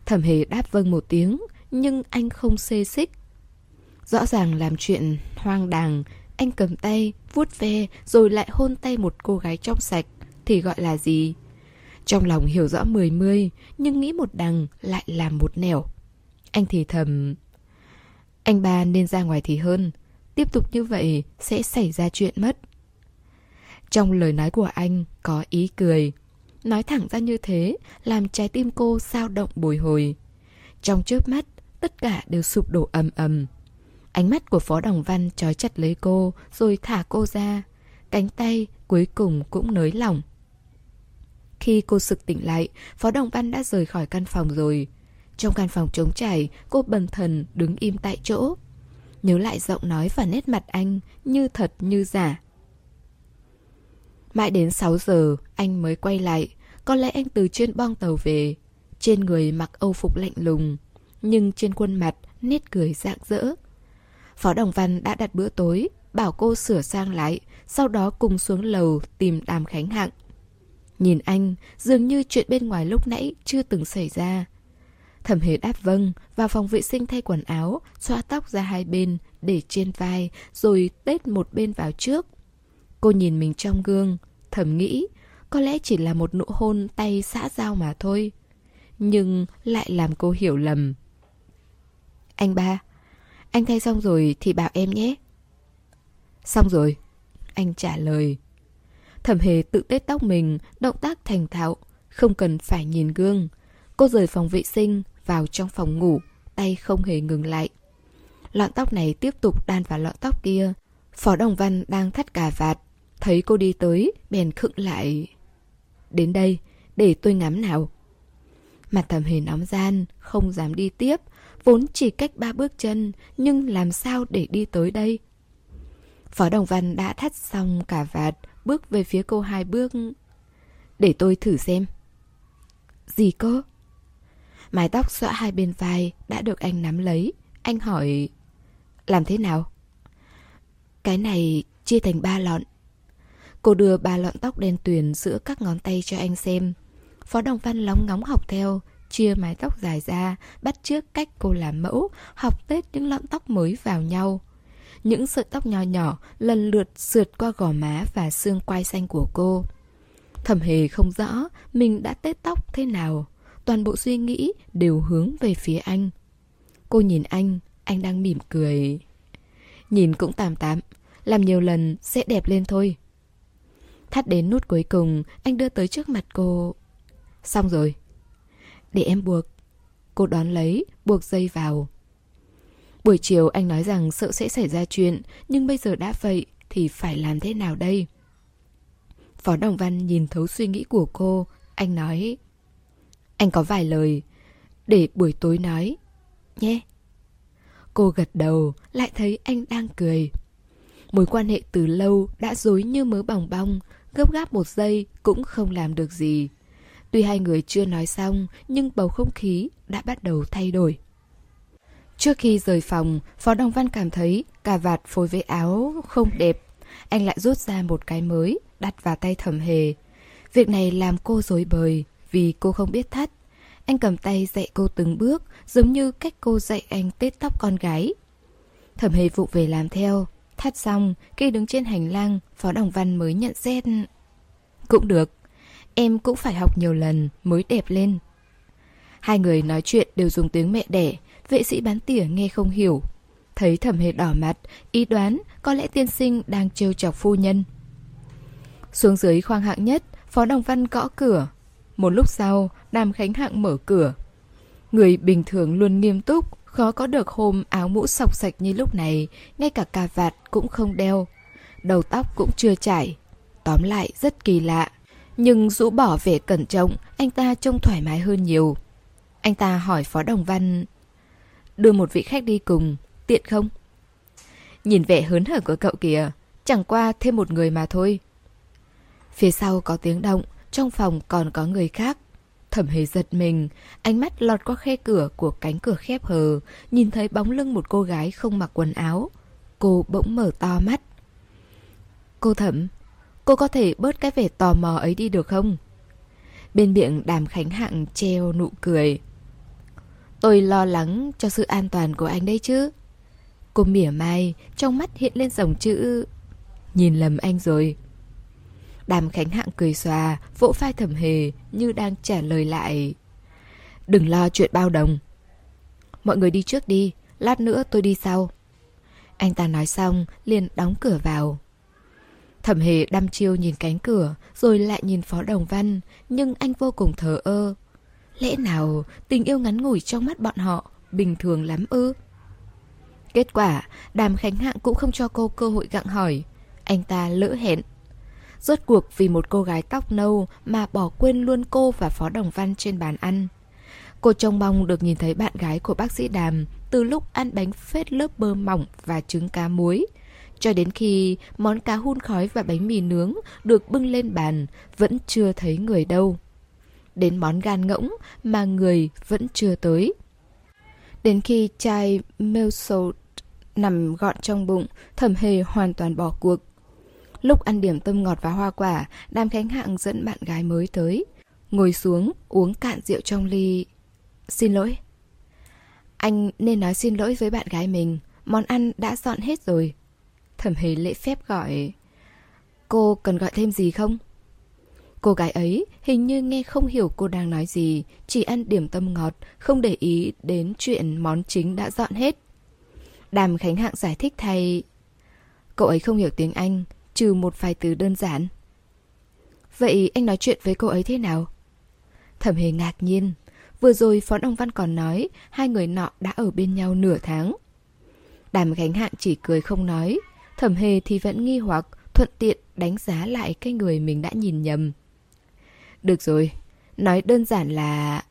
Thẩm hề đáp vâng một tiếng, nhưng anh không xê xích. Rõ ràng làm chuyện hoang đàng, anh cầm tay, vuốt ve rồi lại hôn tay một cô gái trong sạch thì gọi là gì? Trong lòng hiểu rõ mười mươi, nhưng nghĩ một đằng lại làm một nẻo. Anh thì thầm... Anh ba nên ra ngoài thì hơn. Tiếp tục như vậy sẽ xảy ra chuyện mất. Trong lời nói của anh có ý cười. Nói thẳng ra như thế làm trái tim cô sao động bồi hồi. Trong chớp mắt, tất cả đều sụp đổ ầm ầm. Ánh mắt của Phó Đồng Văn trói chặt lấy cô rồi thả cô ra. Cánh tay cuối cùng cũng nới lỏng. Khi cô sực tỉnh lại, Phó Đồng Văn đã rời khỏi căn phòng rồi. Trong căn phòng trống trải, cô bần thần đứng im tại chỗ. Nhớ lại giọng nói và nét mặt anh như thật như giả. Mãi đến 6 giờ, anh mới quay lại. Có lẽ anh từ trên bong tàu về. Trên người mặc âu phục lạnh lùng. Nhưng trên khuôn mặt, nét cười rạng rỡ. Phó Đồng Văn đã đặt bữa tối, bảo cô sửa sang lại, sau đó cùng xuống lầu tìm đàm khánh hạng. Nhìn anh, dường như chuyện bên ngoài lúc nãy chưa từng xảy ra. Thẩm hề đáp vâng, vào phòng vệ sinh thay quần áo, xoa tóc ra hai bên, để trên vai, rồi tết một bên vào trước. Cô nhìn mình trong gương, thầm nghĩ, có lẽ chỉ là một nụ hôn tay xã giao mà thôi. Nhưng lại làm cô hiểu lầm. Anh ba, anh thay xong rồi thì bảo em nhé. Xong rồi. Anh trả lời. Thẩm hề tự tết tóc mình, động tác thành thạo, không cần phải nhìn gương. Cô rời phòng vệ sinh, vào trong phòng ngủ, tay không hề ngừng lại. Lọn tóc này tiếp tục đan vào lọn tóc kia. Phó Đồng Văn đang thắt cà vạt, thấy cô đi tới, bèn khựng lại. Đến đây, để tôi ngắm nào. Mặt thầm hề nóng gian, không dám đi tiếp, vốn chỉ cách ba bước chân, nhưng làm sao để đi tới đây? Phó Đồng Văn đã thắt xong cả vạt, bước về phía cô hai bước. Để tôi thử xem. Gì cơ? Mái tóc xõa hai bên vai đã được anh nắm lấy. Anh hỏi, làm thế nào? Cái này chia thành ba lọn. Cô đưa ba lọn tóc đen tuyền giữa các ngón tay cho anh xem. Phó Đồng Văn lóng ngóng học theo, chia mái tóc dài ra, bắt chước cách cô làm mẫu, học tết những lọn tóc mới vào nhau. Những sợi tóc nhỏ nhỏ lần lượt sượt qua gò má và xương quai xanh của cô. Thẩm hề không rõ mình đã tết tóc thế nào. Toàn bộ suy nghĩ đều hướng về phía anh. Cô nhìn anh, anh đang mỉm cười. Nhìn cũng tạm tạm, làm nhiều lần sẽ đẹp lên thôi. Thắt đến nút cuối cùng, anh đưa tới trước mặt cô. Xong rồi. Để em buộc. Cô đón lấy, buộc dây vào. Buổi chiều anh nói rằng sợ sẽ xảy ra chuyện, nhưng bây giờ đã vậy thì phải làm thế nào đây? Phó Đồng Văn nhìn thấu suy nghĩ của cô, anh nói anh có vài lời, để buổi tối nói, nhé. Cô gật đầu, lại thấy anh đang cười. Mối quan hệ từ lâu đã dối như mớ bòng bong, gấp gáp một giây cũng không làm được gì. Tuy hai người chưa nói xong, nhưng bầu không khí đã bắt đầu thay đổi. Trước khi rời phòng, Phó Đồng Văn cảm thấy cà vạt phối với áo không đẹp. Anh lại rút ra một cái mới, đặt vào tay thẩm hề. Việc này làm cô dối bời, vì cô không biết thắt. Anh cầm tay dạy cô từng bước, giống như cách cô dạy anh tết tóc con gái. Thẩm hề vụ về làm theo. Thắt xong, khi đứng trên hành lang, Phó Đồng Văn mới nhận xét. Cũng được, em cũng phải học nhiều lần mới đẹp lên. Hai người nói chuyện đều dùng tiếng mẹ đẻ, vệ sĩ bán tỉa nghe không hiểu. Thấy thẩm hề đỏ mặt, ý đoán có lẽ tiên sinh đang trêu chọc phu nhân. Xuống dưới khoang hạng nhất, Phó Đồng Văn gõ cửa. Một lúc sau, Đàm Khánh Hạng mở cửa. Người bình thường luôn nghiêm túc, khó có được hôm áo mũ sọc sạch như lúc này, ngay cả cà vạt cũng không đeo. Đầu tóc cũng chưa chải. Tóm lại rất kỳ lạ. Nhưng rũ bỏ vẻ cẩn trọng, anh ta trông thoải mái hơn nhiều. Anh ta hỏi Phó Đồng Văn Đưa một vị khách đi cùng, tiện không? Nhìn vẻ hớn hở của cậu kìa, chẳng qua thêm một người mà thôi. Phía sau có tiếng động, trong phòng còn có người khác. Thẩm hề giật mình, ánh mắt lọt qua khe cửa của cánh cửa khép hờ, nhìn thấy bóng lưng một cô gái không mặc quần áo. Cô bỗng mở to mắt. Cô thẩm, cô có thể bớt cái vẻ tò mò ấy đi được không? Bên miệng đàm khánh hạng treo nụ cười. Tôi lo lắng cho sự an toàn của anh đấy chứ. Cô mỉa mai, trong mắt hiện lên dòng chữ... Nhìn lầm anh rồi. Đàm Khánh Hạng cười xòa, vỗ vai thẩm hề như đang trả lời lại. Đừng lo chuyện bao đồng. Mọi người đi trước đi, lát nữa tôi đi sau. Anh ta nói xong, liền đóng cửa vào. Thẩm hề đăm chiêu nhìn cánh cửa, rồi lại nhìn Phó Đồng Văn, nhưng anh vô cùng thờ ơ. Lẽ nào tình yêu ngắn ngủi trong mắt bọn họ bình thường lắm ư? Kết quả, Đàm Khánh Hạng cũng không cho cô cơ hội gặng hỏi. Anh ta lỡ hẹn. Rốt cuộc vì một cô gái tóc nâu mà bỏ quên luôn cô và Phó Đồng Văn trên bàn ăn. Cô trông mong được nhìn thấy bạn gái của bác sĩ Đàm từ lúc ăn bánh phết lớp bơ mỏng và trứng cá muối. Cho đến khi món cá hun khói và bánh mì nướng được bưng lên bàn, vẫn chưa thấy người đâu. Đến món gan ngỗng mà người vẫn chưa tới. Đến khi chai Milsot nằm gọn trong bụng, thẩm hề hoàn toàn bỏ cuộc. Lúc ăn điểm tâm ngọt và hoa quả, Đàm Khánh Hạng dẫn bạn gái mới tới. Ngồi xuống, uống cạn rượu trong ly. Xin lỗi. Anh nên nói xin lỗi với bạn gái mình. Món ăn đã dọn hết rồi. Thẩm hề lễ phép gọi. Cô cần gọi thêm gì không? Cô gái ấy hình như nghe không hiểu cô đang nói gì, chỉ ăn điểm tâm ngọt, không để ý đến chuyện món chính đã dọn hết. Đàm Khánh Hạng giải thích thay. Cậu ấy không hiểu tiếng Anh, trừ một vài từ đơn giản. Vậy anh nói chuyện với cô ấy thế nào? Thẩm hề ngạc nhiên. Vừa rồi Phó Đông Văn còn nói hai người nọ đã ở bên nhau nửa tháng. Đàm Khánh Hạng chỉ cười không nói. Thẩm hề thì vẫn nghi hoặc thuận tiện đánh giá lại cái người mình đã nhìn nhầm. Được rồi, nói đơn giản là...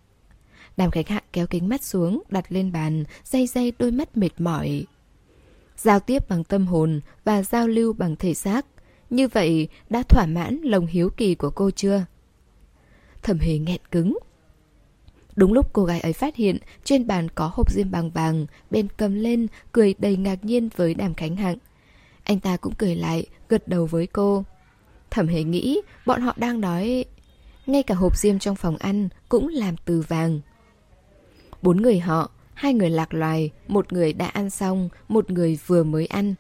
Đàm Khánh Hạng kéo kính mắt xuống, đặt lên bàn, day day đôi mắt mệt mỏi. Giao tiếp bằng tâm hồn và giao lưu bằng thể xác. Như vậy đã thỏa mãn lòng hiếu kỳ của cô chưa? Thẩm hề nghẹn cứng. Đúng lúc cô gái ấy phát hiện trên bàn có hộp diêm bằng vàng, bên cầm lên, cười đầy ngạc nhiên với đàm khánh hạng. Anh ta cũng cười lại, gật đầu với cô. Thẩm hề nghĩ bọn họ đang nói... Ngay cả hộp diêm trong phòng ăn cũng làm từ vàng. Bốn người họ, hai người lạc loài, một người đã ăn xong, một người vừa mới ăn.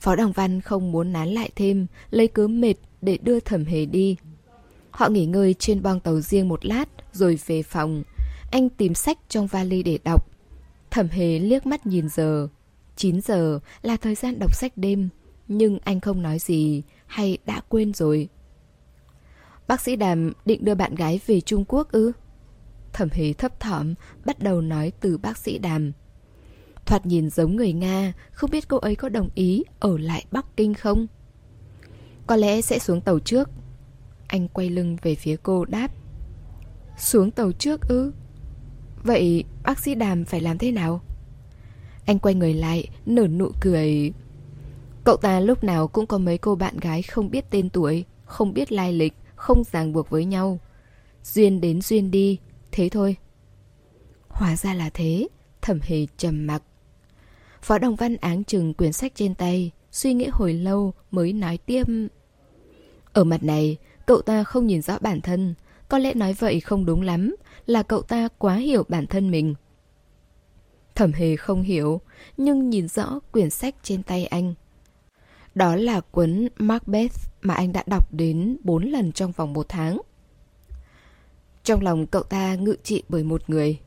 Phó Đồng Văn không muốn nán lại thêm, lấy cớ mệt để đưa thẩm hề đi. Họ nghỉ ngơi trên bong tàu riêng một lát rồi về phòng. Anh tìm sách trong vali để đọc. Thẩm hề liếc mắt nhìn giờ. 9 giờ là thời gian đọc sách đêm, nhưng anh không nói gì hay đã quên rồi. Bác sĩ Đàm định đưa bạn gái về Trung Quốc ư? Thẩm hề thấp thỏm, bắt đầu nói từ bác sĩ Đàm. Thoạt nhìn giống người Nga, không biết cô ấy có đồng ý ở lại Bắc Kinh không? Có lẽ sẽ xuống tàu trước. Anh quay lưng về phía cô đáp. Xuống tàu trước ư? Vậy bác sĩ Đàm phải làm thế nào? Anh quay người lại, nở nụ cười. Cậu ta lúc nào cũng có mấy cô bạn gái không biết tên tuổi, không biết lai lịch, không ràng buộc với nhau. Duyên đến duyên đi, thế thôi. Hóa ra là thế, thẩm hề trầm mặc. Phó Đồng Văn áng chừng quyển sách trên tay, suy nghĩ hồi lâu mới nói tiếp. Ở mặt này, cậu ta không nhìn rõ bản thân, có lẽ nói vậy không đúng lắm, là cậu ta quá hiểu bản thân mình. Thẩm hề không hiểu, nhưng nhìn rõ quyển sách trên tay anh. Đó là cuốn Macbeth mà anh đã đọc đến 4 lần trong vòng một tháng. Trong lòng cậu ta ngự trị bởi một người.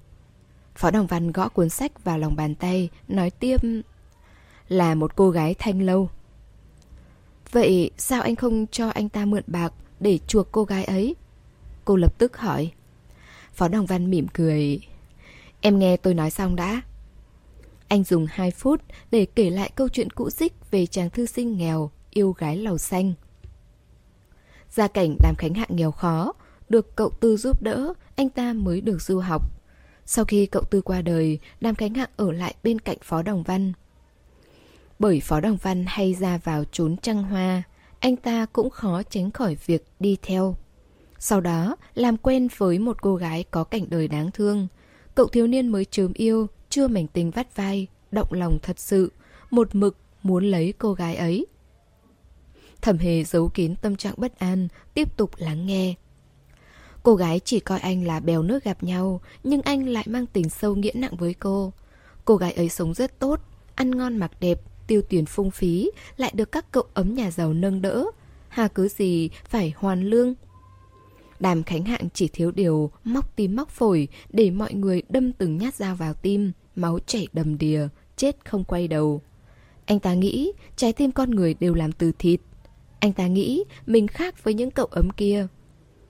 Phó Đồng Văn gõ cuốn sách vào lòng bàn tay, nói tiếp là một cô gái thanh lâu. Vậy sao anh không cho anh ta mượn bạc để chuộc cô gái ấy? Cô lập tức hỏi. Phó Đồng Văn mỉm cười. Em nghe tôi nói xong đã. Anh dùng 2 phút để kể lại câu chuyện cũ dích về chàng thư sinh nghèo, yêu gái lầu xanh. Gia cảnh Đàm Khánh Hạ nghèo khó, được cậu Tư giúp đỡ, anh ta mới được du học. Sau khi cậu Tư qua đời, Đàm cánh Hạ ở lại bên cạnh Phó Đồng Văn. Bởi Phó Đồng Văn hay ra vào trốn trăng hoa, anh ta cũng khó tránh khỏi việc đi theo. Sau đó, làm quen với một cô gái có cảnh đời đáng thương. Cậu thiếu niên mới chớm yêu, chưa mảnh tình vắt vai, động lòng thật sự, một mực muốn lấy cô gái ấy. Thẩm hề giấu kín tâm trạng bất an, tiếp tục lắng nghe. Cô gái chỉ coi anh là bèo nước gặp nhau, nhưng anh lại mang tình sâu nghĩa nặng với cô. Cô gái ấy sống rất tốt, ăn ngon mặc đẹp, tiêu tiền phung phí, lại được các cậu ấm nhà giàu nâng đỡ. Hà cứ gì phải hoàn lương. Đàm Khánh Hạng chỉ thiếu điều móc tim móc phổi để mọi người đâm từng nhát dao vào tim, máu chảy đầm đìa, chết không quay đầu. Anh ta nghĩ trái tim con người đều làm từ thịt. Anh ta nghĩ mình khác với những cậu ấm kia.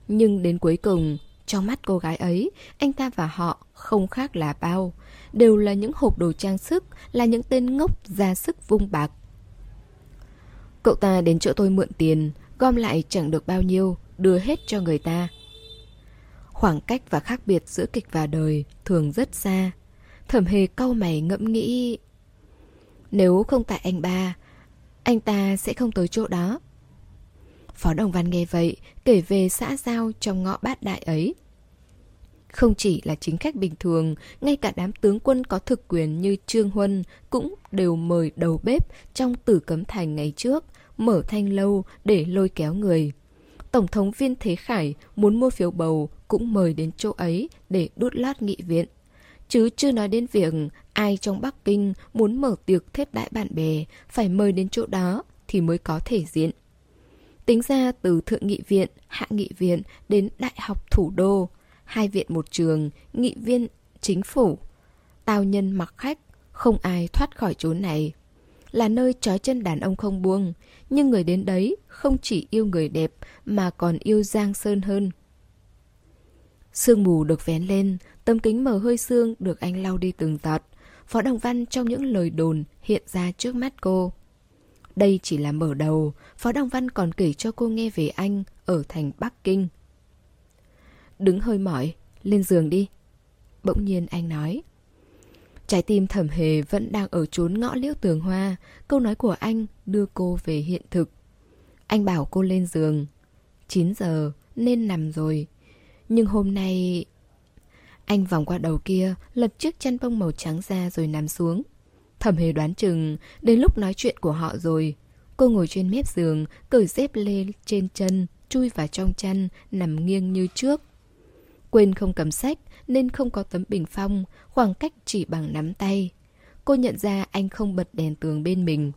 Nhưng đến cuối cùng, trong mắt cô gái ấy, anh ta và họ không khác là bao. Đều là những hộp đồ trang sức, là những tên ngốc ra sức vung bạc. Cậu ta đến chỗ tôi mượn tiền, gom lại chẳng được bao nhiêu, đưa hết cho người ta. Khoảng cách và khác biệt giữa kịch và đời thường rất xa. Thẩm hề cau mày ngẫm nghĩ... Nếu không tại anh ba, anh ta sẽ không tới chỗ đó. Phó Đồng Văn nghe vậy, kể về xã giao trong ngõ bát đại ấy. Không chỉ là chính khách bình thường, ngay cả đám tướng quân có thực quyền như Trương Huân cũng đều mời đầu bếp trong tử cấm thành ngày trước, mở thanh lâu để lôi kéo người. Tổng thống viên Thế Khải muốn mua phiếu bầu cũng mời đến chỗ ấy để đút lát nghị viện. Chứ chưa nói đến việc ai trong Bắc Kinh muốn mở tiệc thết đại bạn bè phải mời đến chỗ đó thì mới có thể diện. Tính ra từ Thượng Nghị viện, Hạ Nghị viện đến Đại học Thủ đô, hai viện một trường, nghị viên, chính phủ. tao nhân mặc khách, không ai thoát khỏi chỗ này. Là nơi trói chân đàn ông không buông, nhưng người đến đấy không chỉ yêu người đẹp mà còn yêu Giang Sơn hơn. Sương mù được vén lên, tấm kính mờ hơi sương được anh lau đi từng giọt. Phó Đồng Văn trong những lời đồn hiện ra trước mắt cô. Đây chỉ là mở đầu, Phó Đồng Văn còn kể cho cô nghe về anh ở thành Bắc Kinh. Đứng hơi mỏi, lên giường đi. Bỗng nhiên anh nói. Trái tim thẩm hề vẫn đang ở chốn ngõ liễu tường hoa, câu nói của anh đưa cô về hiện thực. Anh bảo cô lên giường. 9 giờ, nên nằm rồi. Nhưng hôm nay... Anh vòng qua đầu kia, lật chiếc chăn bông màu trắng ra rồi nằm xuống. Thẩm hề đoán chừng, đến lúc nói chuyện của họ rồi. Cô ngồi trên mép giường, cởi dép lê trên chân, chui vào trong chăn, nằm nghiêng như trước. Quên không cầm sách nên không có tấm bình phong, khoảng cách chỉ bằng nắm tay. Cô nhận ra anh không bật đèn tường bên mình.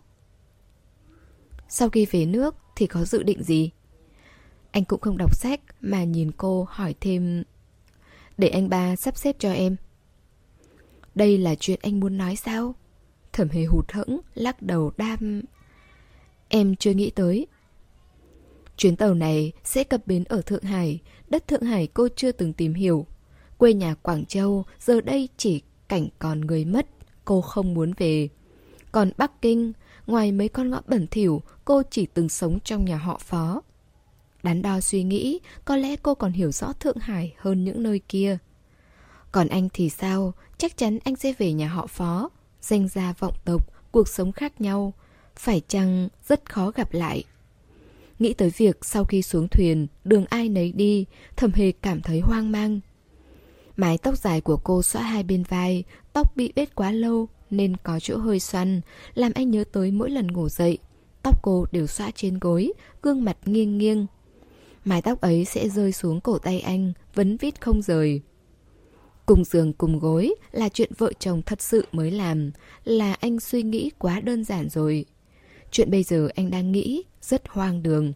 Sau khi về nước thì có dự định gì? Anh cũng không đọc sách mà nhìn cô hỏi thêm Để anh ba sắp xếp cho em Đây là chuyện anh muốn nói sao? Thẩm hề hụt hẫng, lắc đầu đam Em chưa nghĩ tới Chuyến tàu này sẽ cập bến ở Thượng Hải Đất Thượng Hải cô chưa từng tìm hiểu Quê nhà Quảng Châu giờ đây chỉ cảnh còn người mất Cô không muốn về Còn Bắc Kinh Ngoài mấy con ngõ bẩn thỉu Cô chỉ từng sống trong nhà họ phó Đắn đo suy nghĩ, có lẽ cô còn hiểu rõ Thượng Hải hơn những nơi kia. Còn anh thì sao? Chắc chắn anh sẽ về nhà họ phó danh gia vọng tộc, cuộc sống khác nhau, phải chăng rất khó gặp lại. Nghĩ tới việc sau khi xuống thuyền, đường ai nấy đi, thầm hề cảm thấy hoang mang. Mái tóc dài của cô xõa hai bên vai, tóc bị bết quá lâu nên có chỗ hơi xoăn, làm anh nhớ tới mỗi lần ngủ dậy. Tóc cô đều xõa trên gối, gương mặt nghiêng nghiêng. Mái tóc ấy sẽ rơi xuống cổ tay anh, vấn vít không rời. Cùng giường cùng gối là chuyện vợ chồng thật sự mới làm, là anh suy nghĩ quá đơn giản rồi. Chuyện bây giờ anh đang nghĩ rất hoang đường.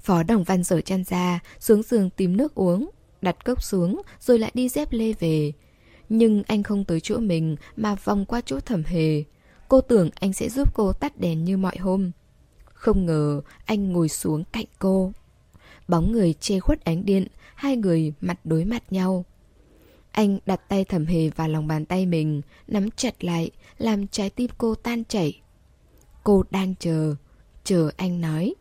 Phó Đồng Văn rời chăn ra, xuống giường tìm nước uống, đặt cốc xuống rồi lại đi dép lê về. Nhưng anh không tới chỗ mình mà vòng qua chỗ thẩm hề. Cô tưởng anh sẽ giúp cô tắt đèn như mọi hôm. Không ngờ anh ngồi xuống cạnh cô. Bóng người che khuất ánh điện, hai người mặt đối mặt nhau. Anh đặt tay thẩm hề vào lòng bàn tay mình, nắm chặt lại, làm trái tim cô tan chảy. Cô đang chờ, chờ anh nói.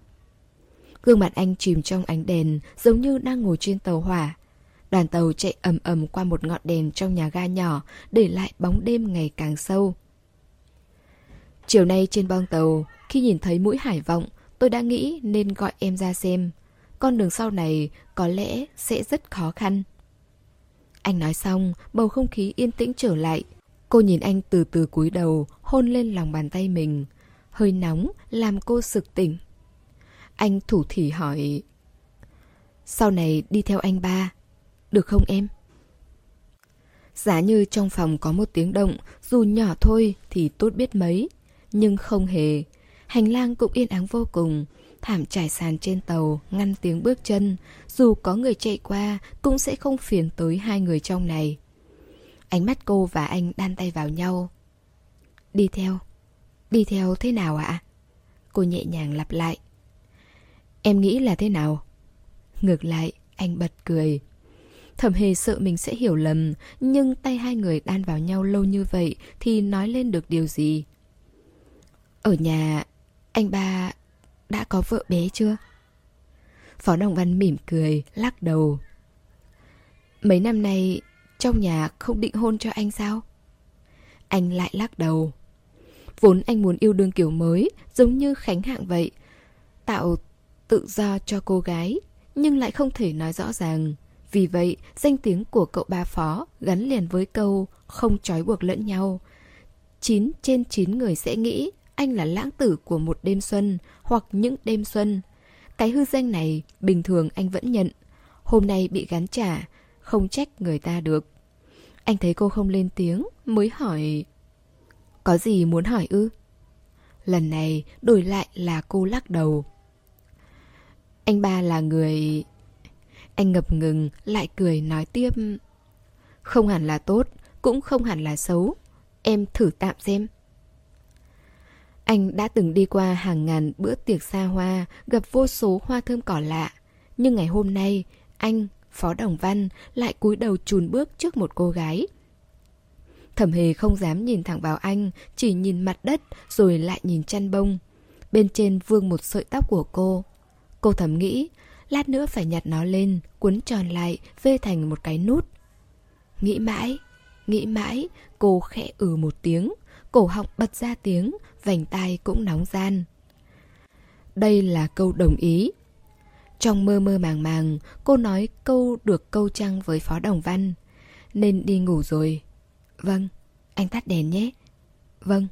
Gương mặt anh chìm trong ánh đèn, giống như đang ngồi trên tàu hỏa. Đoàn tàu chạy ầm ầm qua một ngọn đèn trong nhà ga nhỏ, để lại bóng đêm ngày càng sâu. Chiều nay trên bong tàu, khi nhìn thấy mũi hải vọng, tôi đã nghĩ nên gọi em ra xem. Con đường sau này có lẽ sẽ rất khó khăn. Anh nói xong, bầu không khí yên tĩnh trở lại. Cô nhìn anh từ từ cúi đầu, hôn lên lòng bàn tay mình. Hơi nóng, làm cô sực tỉnh. Anh thủ thỉ hỏi Sau này đi theo anh ba Được không em? Giá như trong phòng có một tiếng động Dù nhỏ thôi thì tốt biết mấy Nhưng không hề Hành lang cũng yên ắng vô cùng Thảm trải sàn trên tàu Ngăn tiếng bước chân Dù có người chạy qua Cũng sẽ không phiền tới hai người trong này Ánh mắt cô và anh đan tay vào nhau Đi theo Đi theo thế nào ạ? Cô nhẹ nhàng lặp lại Em nghĩ là thế nào? Ngược lại, anh bật cười. Thẩm hề sợ mình sẽ hiểu lầm, nhưng tay hai người đan vào nhau lâu như vậy thì nói lên được điều gì? Ở nhà, anh ba đã có vợ bé chưa? Phó Đồng Văn mỉm cười, lắc đầu. Mấy năm nay, trong nhà không định hôn cho anh sao? Anh lại lắc đầu. Vốn anh muốn yêu đương kiểu mới, giống như Khánh Hạng vậy. Tạo tự do cho cô gái, nhưng lại không thể nói rõ ràng. Vì vậy, danh tiếng của cậu ba phó gắn liền với câu không trói buộc lẫn nhau. 9 trên 9 người sẽ nghĩ anh là lãng tử của một đêm xuân hoặc những đêm xuân. Cái hư danh này bình thường anh vẫn nhận. Hôm nay bị gắn trả, không trách người ta được. Anh thấy cô không lên tiếng, mới hỏi... Có gì muốn hỏi ư? Lần này đổi lại là cô lắc đầu. Anh ba là người... Anh ngập ngừng, lại cười nói tiếp. Không hẳn là tốt, cũng không hẳn là xấu. Em thử tạm xem. Anh đã từng đi qua hàng ngàn bữa tiệc xa hoa, gặp vô số hoa thơm cỏ lạ. Nhưng ngày hôm nay, anh, Phó Đồng Văn, lại cúi đầu chùn bước trước một cô gái. Thẩm hề không dám nhìn thẳng vào anh, chỉ nhìn mặt đất rồi lại nhìn chăn bông. Bên trên vương một sợi tóc của cô. Cô thầm nghĩ, lát nữa phải nhặt nó lên, cuốn tròn lại, vê thành một cái nút. Nghĩ mãi, nghĩ mãi, cô khẽ ừ một tiếng, cổ họng bật ra tiếng, vành tai cũng nóng gian. Đây là câu đồng ý. Trong mơ mơ màng màng, cô nói câu được câu trăng với Phó Đồng Văn. Nên đi ngủ rồi. Vâng, anh tắt đèn nhé. Vâng.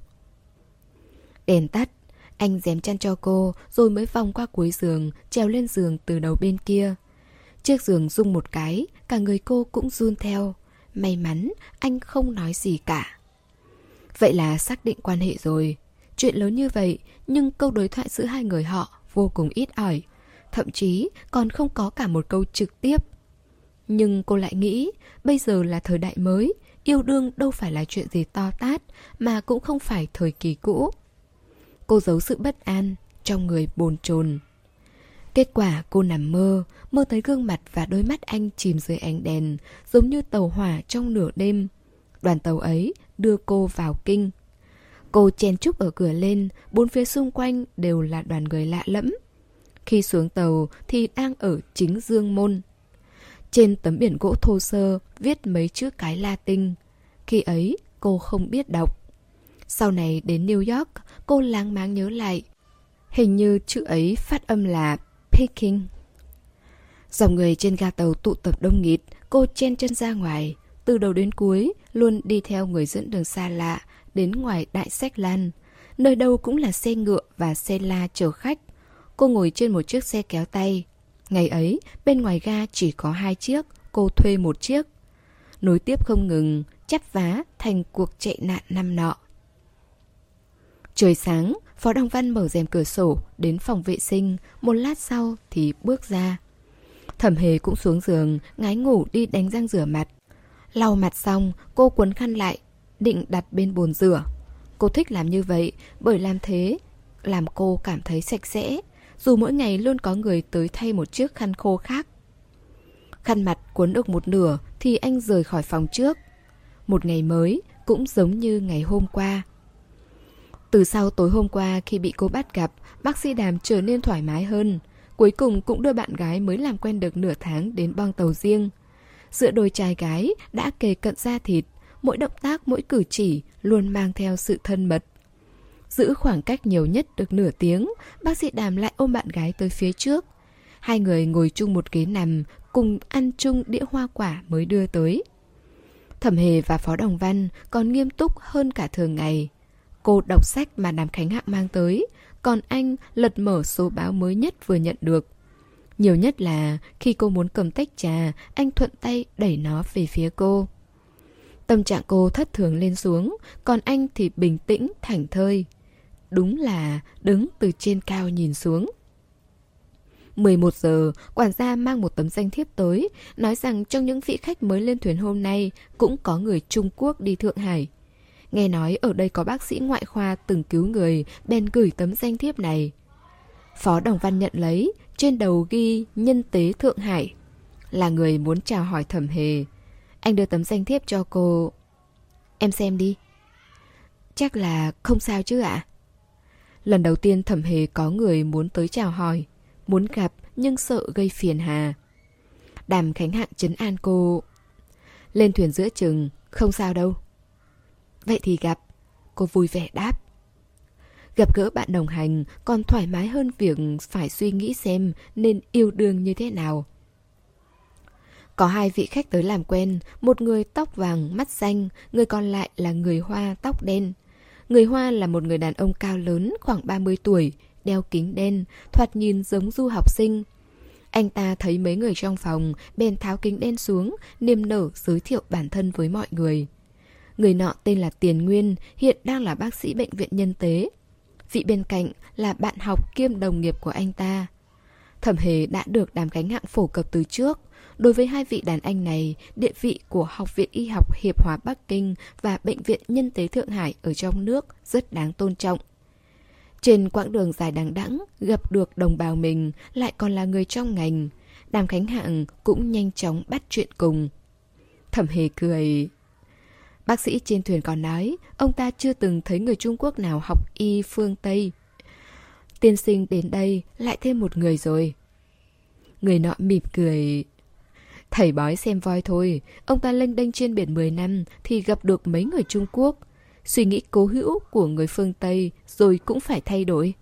Đèn tắt, anh dém chăn cho cô rồi mới vòng qua cuối giường, trèo lên giường từ đầu bên kia. Chiếc giường rung một cái, cả người cô cũng run theo. May mắn, anh không nói gì cả. Vậy là xác định quan hệ rồi. Chuyện lớn như vậy, nhưng câu đối thoại giữa hai người họ vô cùng ít ỏi. Thậm chí còn không có cả một câu trực tiếp. Nhưng cô lại nghĩ, bây giờ là thời đại mới, yêu đương đâu phải là chuyện gì to tát, mà cũng không phải thời kỳ cũ. Cô giấu sự bất an Trong người bồn chồn Kết quả cô nằm mơ Mơ thấy gương mặt và đôi mắt anh chìm dưới ánh đèn Giống như tàu hỏa trong nửa đêm Đoàn tàu ấy đưa cô vào kinh Cô chen chúc ở cửa lên Bốn phía xung quanh đều là đoàn người lạ lẫm Khi xuống tàu thì đang ở chính Dương Môn Trên tấm biển gỗ thô sơ viết mấy chữ cái Latin Khi ấy cô không biết đọc. Sau này đến New York, cô láng máng nhớ lại. Hình như chữ ấy phát âm là Peking. Dòng người trên ga tàu tụ tập đông nghịt, cô chen chân ra ngoài. Từ đầu đến cuối, luôn đi theo người dẫn đường xa lạ, đến ngoài Đại Sách Lan. Nơi đâu cũng là xe ngựa và xe la chở khách. Cô ngồi trên một chiếc xe kéo tay. Ngày ấy, bên ngoài ga chỉ có hai chiếc, cô thuê một chiếc. Nối tiếp không ngừng, chắp vá thành cuộc chạy nạn năm nọ. Trời sáng, Phó Đông Văn mở rèm cửa sổ đến phòng vệ sinh, một lát sau thì bước ra. Thẩm Hề cũng xuống giường, ngái ngủ đi đánh răng rửa mặt. Lau mặt xong, cô quấn khăn lại, định đặt bên bồn rửa. Cô thích làm như vậy bởi làm thế làm cô cảm thấy sạch sẽ, dù mỗi ngày luôn có người tới thay một chiếc khăn khô khác. Khăn mặt cuốn được một nửa thì anh rời khỏi phòng trước. Một ngày mới cũng giống như ngày hôm qua. Từ sau tối hôm qua khi bị cô bắt gặp, bác sĩ Đàm trở nên thoải mái hơn. Cuối cùng cũng đưa bạn gái mới làm quen được nửa tháng đến bong tàu riêng. Giữa đôi trai gái đã kề cận da thịt, mỗi động tác mỗi cử chỉ luôn mang theo sự thân mật. Giữ khoảng cách nhiều nhất được nửa tiếng, bác sĩ Đàm lại ôm bạn gái tới phía trước. Hai người ngồi chung một ghế nằm, cùng ăn chung đĩa hoa quả mới đưa tới. Thẩm Hề và Phó Đồng Văn còn nghiêm túc hơn cả thường ngày. Cô đọc sách mà Đàm Khánh Hạng mang tới, còn anh lật mở số báo mới nhất vừa nhận được. Nhiều nhất là khi cô muốn cầm tách trà, anh thuận tay đẩy nó về phía cô. Tâm trạng cô thất thường lên xuống, còn anh thì bình tĩnh, thảnh thơi. Đúng là đứng từ trên cao nhìn xuống. 11 giờ, quản gia mang một tấm danh thiếp tới, nói rằng trong những vị khách mới lên thuyền hôm nay cũng có người Trung Quốc đi Thượng Hải. Nghe nói ở đây có bác sĩ ngoại khoa từng cứu người, bèn gửi tấm danh thiếp này. Phó Đồng Văn nhận lấy, trên đầu ghi nhân tế Thượng Hải. Là người muốn chào hỏi thẩm hề. Anh đưa tấm danh thiếp cho cô. Em xem đi. Chắc là không sao chứ ạ? Lần đầu tiên thẩm hề có người muốn tới chào hỏi. Muốn gặp nhưng sợ gây phiền hà. Đàm Khánh Hạng chấn an cô. Lên thuyền giữa chừng, không sao đâu. Vậy thì gặp. Cô vui vẻ đáp. Gặp gỡ bạn đồng hành còn thoải mái hơn việc phải suy nghĩ xem nên yêu đương như thế nào. Có hai vị khách tới làm quen, một người tóc vàng, mắt xanh, người còn lại là người Hoa tóc đen. Người Hoa là một người đàn ông cao lớn, khoảng 30 tuổi, đeo kính đen, thoạt nhìn giống du học sinh. Anh ta thấy mấy người trong phòng, bèn tháo kính đen xuống, niềm nở giới thiệu bản thân với mọi người. Người nọ tên là Tiền Nguyên, hiện đang là bác sĩ bệnh viện nhân tế. Vị bên cạnh là bạn học kiêm đồng nghiệp của anh ta. Thẩm Hề đã được đàm gánh hạng phổ cập từ trước. Đối với hai vị đàn anh này, địa vị của Học viện Y học Hiệp hòa Bắc Kinh và Bệnh viện Nhân tế Thượng Hải ở trong nước rất đáng tôn trọng. Trên quãng đường dài đằng đẵng gặp được đồng bào mình lại còn là người trong ngành. Đàm Khánh Hạng cũng nhanh chóng bắt chuyện cùng. Thẩm Hề cười... Bác sĩ trên thuyền còn nói, ông ta chưa từng thấy người Trung Quốc nào học y phương Tây. Tiên sinh đến đây lại thêm một người rồi. Người nọ mỉm cười. Thầy bói xem voi thôi, ông ta lênh đênh trên biển 10 năm thì gặp được mấy người Trung Quốc. Suy nghĩ cố hữu của người phương Tây rồi cũng phải thay đổi.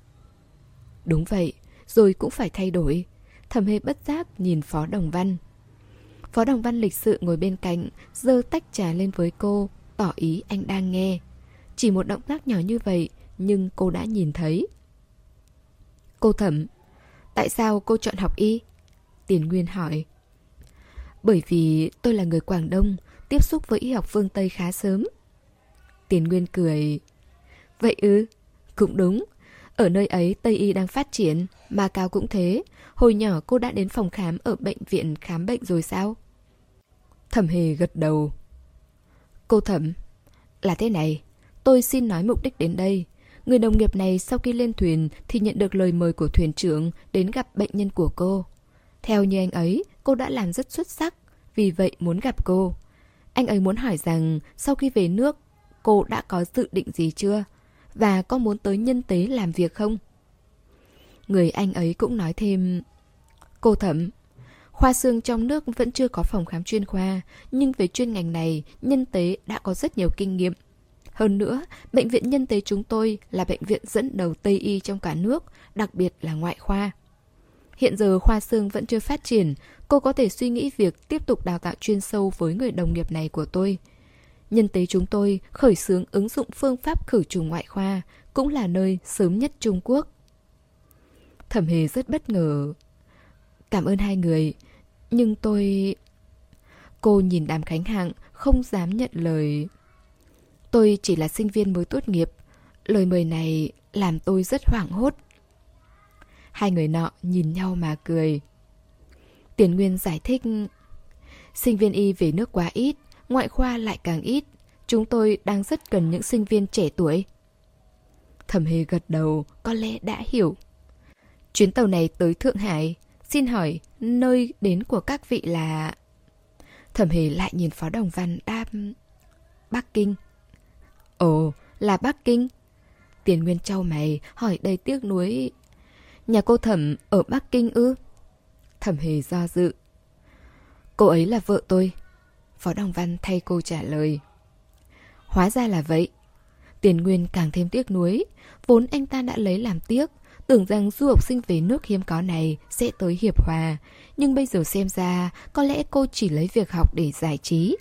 Đúng vậy, rồi cũng phải thay đổi. Thầm hề bất giác nhìn Phó Đồng Văn. Phó Đồng Văn lịch sự ngồi bên cạnh, dơ tách trà lên với cô, tỏ ý anh đang nghe. Chỉ một động tác nhỏ như vậy, nhưng cô đã nhìn thấy. Cô thẩm, tại sao cô chọn học y? Tiền Nguyên hỏi. Bởi vì tôi là người Quảng Đông, tiếp xúc với y học phương Tây khá sớm. Tiền Nguyên cười. Vậy ư, cũng đúng. Ở nơi ấy Tây Y đang phát triển, mà cao cũng thế. Hồi nhỏ cô đã đến phòng khám ở bệnh viện khám bệnh rồi sao? Thẩm Hề gật đầu. Cô Thẩm, là thế này, tôi xin nói mục đích đến đây. Người đồng nghiệp này sau khi lên thuyền thì nhận được lời mời của thuyền trưởng đến gặp bệnh nhân của cô. Theo như anh ấy, cô đã làm rất xuất sắc, vì vậy muốn gặp cô. Anh ấy muốn hỏi rằng sau khi về nước, cô đã có dự định gì chưa? Và có muốn tới nhân tế làm việc không? Người anh ấy cũng nói thêm Cô Thẩm, khoa xương trong nước vẫn chưa có phòng khám chuyên khoa Nhưng về chuyên ngành này, nhân tế đã có rất nhiều kinh nghiệm Hơn nữa, bệnh viện nhân tế chúng tôi là bệnh viện dẫn đầu Tây Y trong cả nước, đặc biệt là ngoại khoa. Hiện giờ khoa xương vẫn chưa phát triển, cô có thể suy nghĩ việc tiếp tục đào tạo chuyên sâu với người đồng nghiệp này của tôi. Nhân tế chúng tôi khởi xướng ứng dụng phương pháp khử trùng ngoại khoa, cũng là nơi sớm nhất Trung Quốc. Thẩm Hề rất bất ngờ. Cảm ơn hai người, nhưng tôi... Cô nhìn đàm khánh hạng, không dám nhận lời. Tôi chỉ là sinh viên mới tốt nghiệp. Lời mời này làm tôi rất hoảng hốt. Hai người nọ nhìn nhau mà cười. Tiền Nguyên giải thích, Sinh viên y về nước quá ít, Ngoại khoa lại càng ít. Chúng tôi đang rất cần những sinh viên trẻ tuổi. Thẩm Hề gật đầu, Có lẽ đã hiểu. Chuyến tàu này tới Thượng Hải, Xin hỏi nơi đến của các vị là? Thẩm Hề lại nhìn Phó Đồng Văn đáp, Bắc Kinh. Ồ, là Bắc Kinh. Tiền Nguyên Châu mày, hỏi đầy tiếc nuối Nhà cô Thẩm ở Bắc Kinh ư Thẩm hề do dự. Cô ấy là vợ tôi. Phó Đồng Văn thay cô trả lời. Hóa ra là vậy. Tiền Nguyên càng thêm tiếc nuối. Vốn anh ta đã lấy làm tiếc. Tưởng rằng du học sinh về nước hiếm có này sẽ tới hiệp hòa. Nhưng bây giờ xem ra có lẽ cô chỉ lấy việc học để giải trí.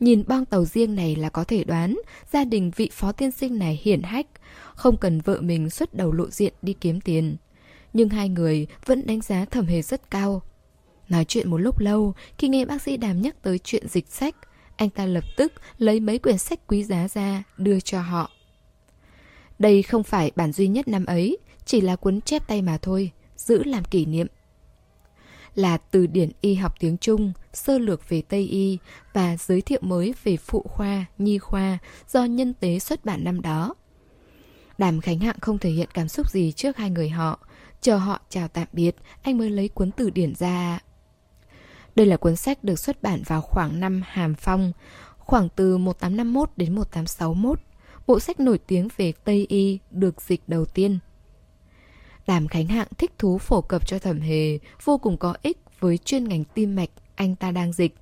Nhìn bong tàu riêng này là có thể đoán gia đình vị phó tiên sinh này hiển hách, không cần vợ mình xuất đầu lộ diện đi kiếm tiền nhưng hai người vẫn đánh giá thẩm hề rất cao. Nói chuyện một lúc lâu, khi nghe bác sĩ đàm nhắc tới chuyện dịch sách, anh ta lập tức lấy mấy quyển sách quý giá ra đưa cho họ. Đây không phải bản duy nhất năm ấy, chỉ là cuốn chép tay mà thôi, giữ làm kỷ niệm. Là từ điển y học tiếng Trung, sơ lược về Tây y và giới thiệu mới về phụ khoa, nhi khoa do nhân tế xuất bản năm đó. Đàm Khánh Hạng không thể hiện cảm xúc gì trước hai người họ, Chờ họ chào tạm biệt, anh mới lấy cuốn từ điển ra. Đây là cuốn sách được xuất bản vào khoảng năm Hàm Phong, khoảng từ 1851 đến 1861. Bộ sách nổi tiếng về Tây Y được dịch đầu tiên. Đàm Khánh Hạng thích thú phổ cập cho thẩm hề, vô cùng có ích với chuyên ngành tim mạch anh ta đang dịch.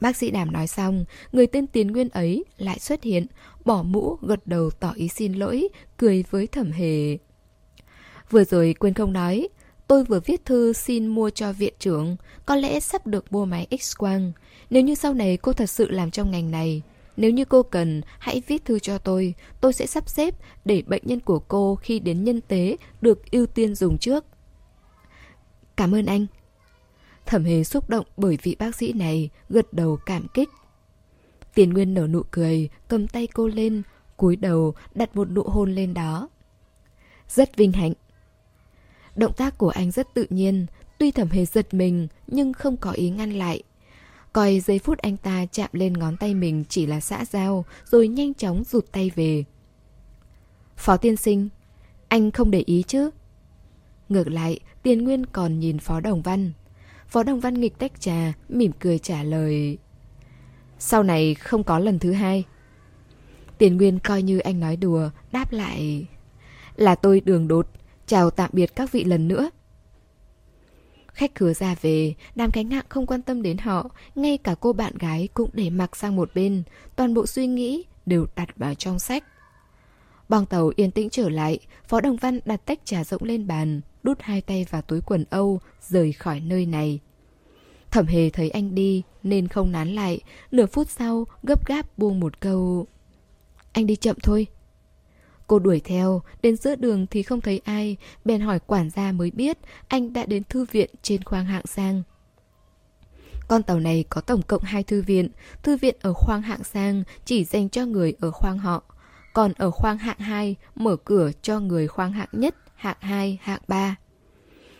Bác sĩ Đàm nói xong, người tên Tiến Nguyên ấy lại xuất hiện, bỏ mũ, gật đầu tỏ ý xin lỗi, cười với thẩm hề. Vừa rồi quên không nói, tôi vừa viết thư xin mua cho viện trưởng, có lẽ sắp được mua máy X-quang. Nếu như sau này cô thật sự làm trong ngành này, nếu như cô cần, hãy viết thư cho tôi, tôi sẽ sắp xếp để bệnh nhân của cô khi đến nhân tế được ưu tiên dùng trước. Cảm ơn anh. Thẩm hề xúc động bởi vị bác sĩ này, gật đầu cảm kích. Tiền Nguyên nở nụ cười, cầm tay cô lên, cúi đầu đặt một nụ hôn lên đó. Rất vinh hạnh. Động tác của anh rất tự nhiên, tuy thẩm hề giật mình nhưng không có ý ngăn lại. Coi giây phút anh ta chạm lên ngón tay mình chỉ là xã giao rồi nhanh chóng rụt tay về. Phó tiên sinh, anh không để ý chứ? Ngược lại, Tiền Nguyên còn nhìn Phó Đồng Văn. Phó Đồng Văn nghịch tách trà, mỉm cười trả lời. Sau này không có lần thứ hai. Tiền Nguyên coi như anh nói đùa, đáp lại. Là tôi đường đột, Chào tạm biệt các vị lần nữa. Khách khứa ra về, đám cánh hạng không quan tâm đến họ, ngay cả cô bạn gái cũng để mặc sang một bên, toàn bộ suy nghĩ đều đặt vào trong sách. Bong tàu yên tĩnh trở lại, Phó Đồng Văn đặt tách trà rỗng lên bàn, đút hai tay vào túi quần Âu, rời khỏi nơi này. Thẩm hề thấy anh đi, nên không nán lại, nửa phút sau gấp gáp buông một câu. Anh đi chậm thôi. Cô đuổi theo, đến giữa đường thì không thấy ai, bèn hỏi quản gia mới biết anh đã đến thư viện trên khoang hạng sang. Con tàu này có tổng cộng hai thư viện, thư viện ở khoang hạng sang chỉ dành cho người ở khoang họ, còn ở khoang hạng 2 mở cửa cho người khoang hạng nhất, hạng 2, hạng 3.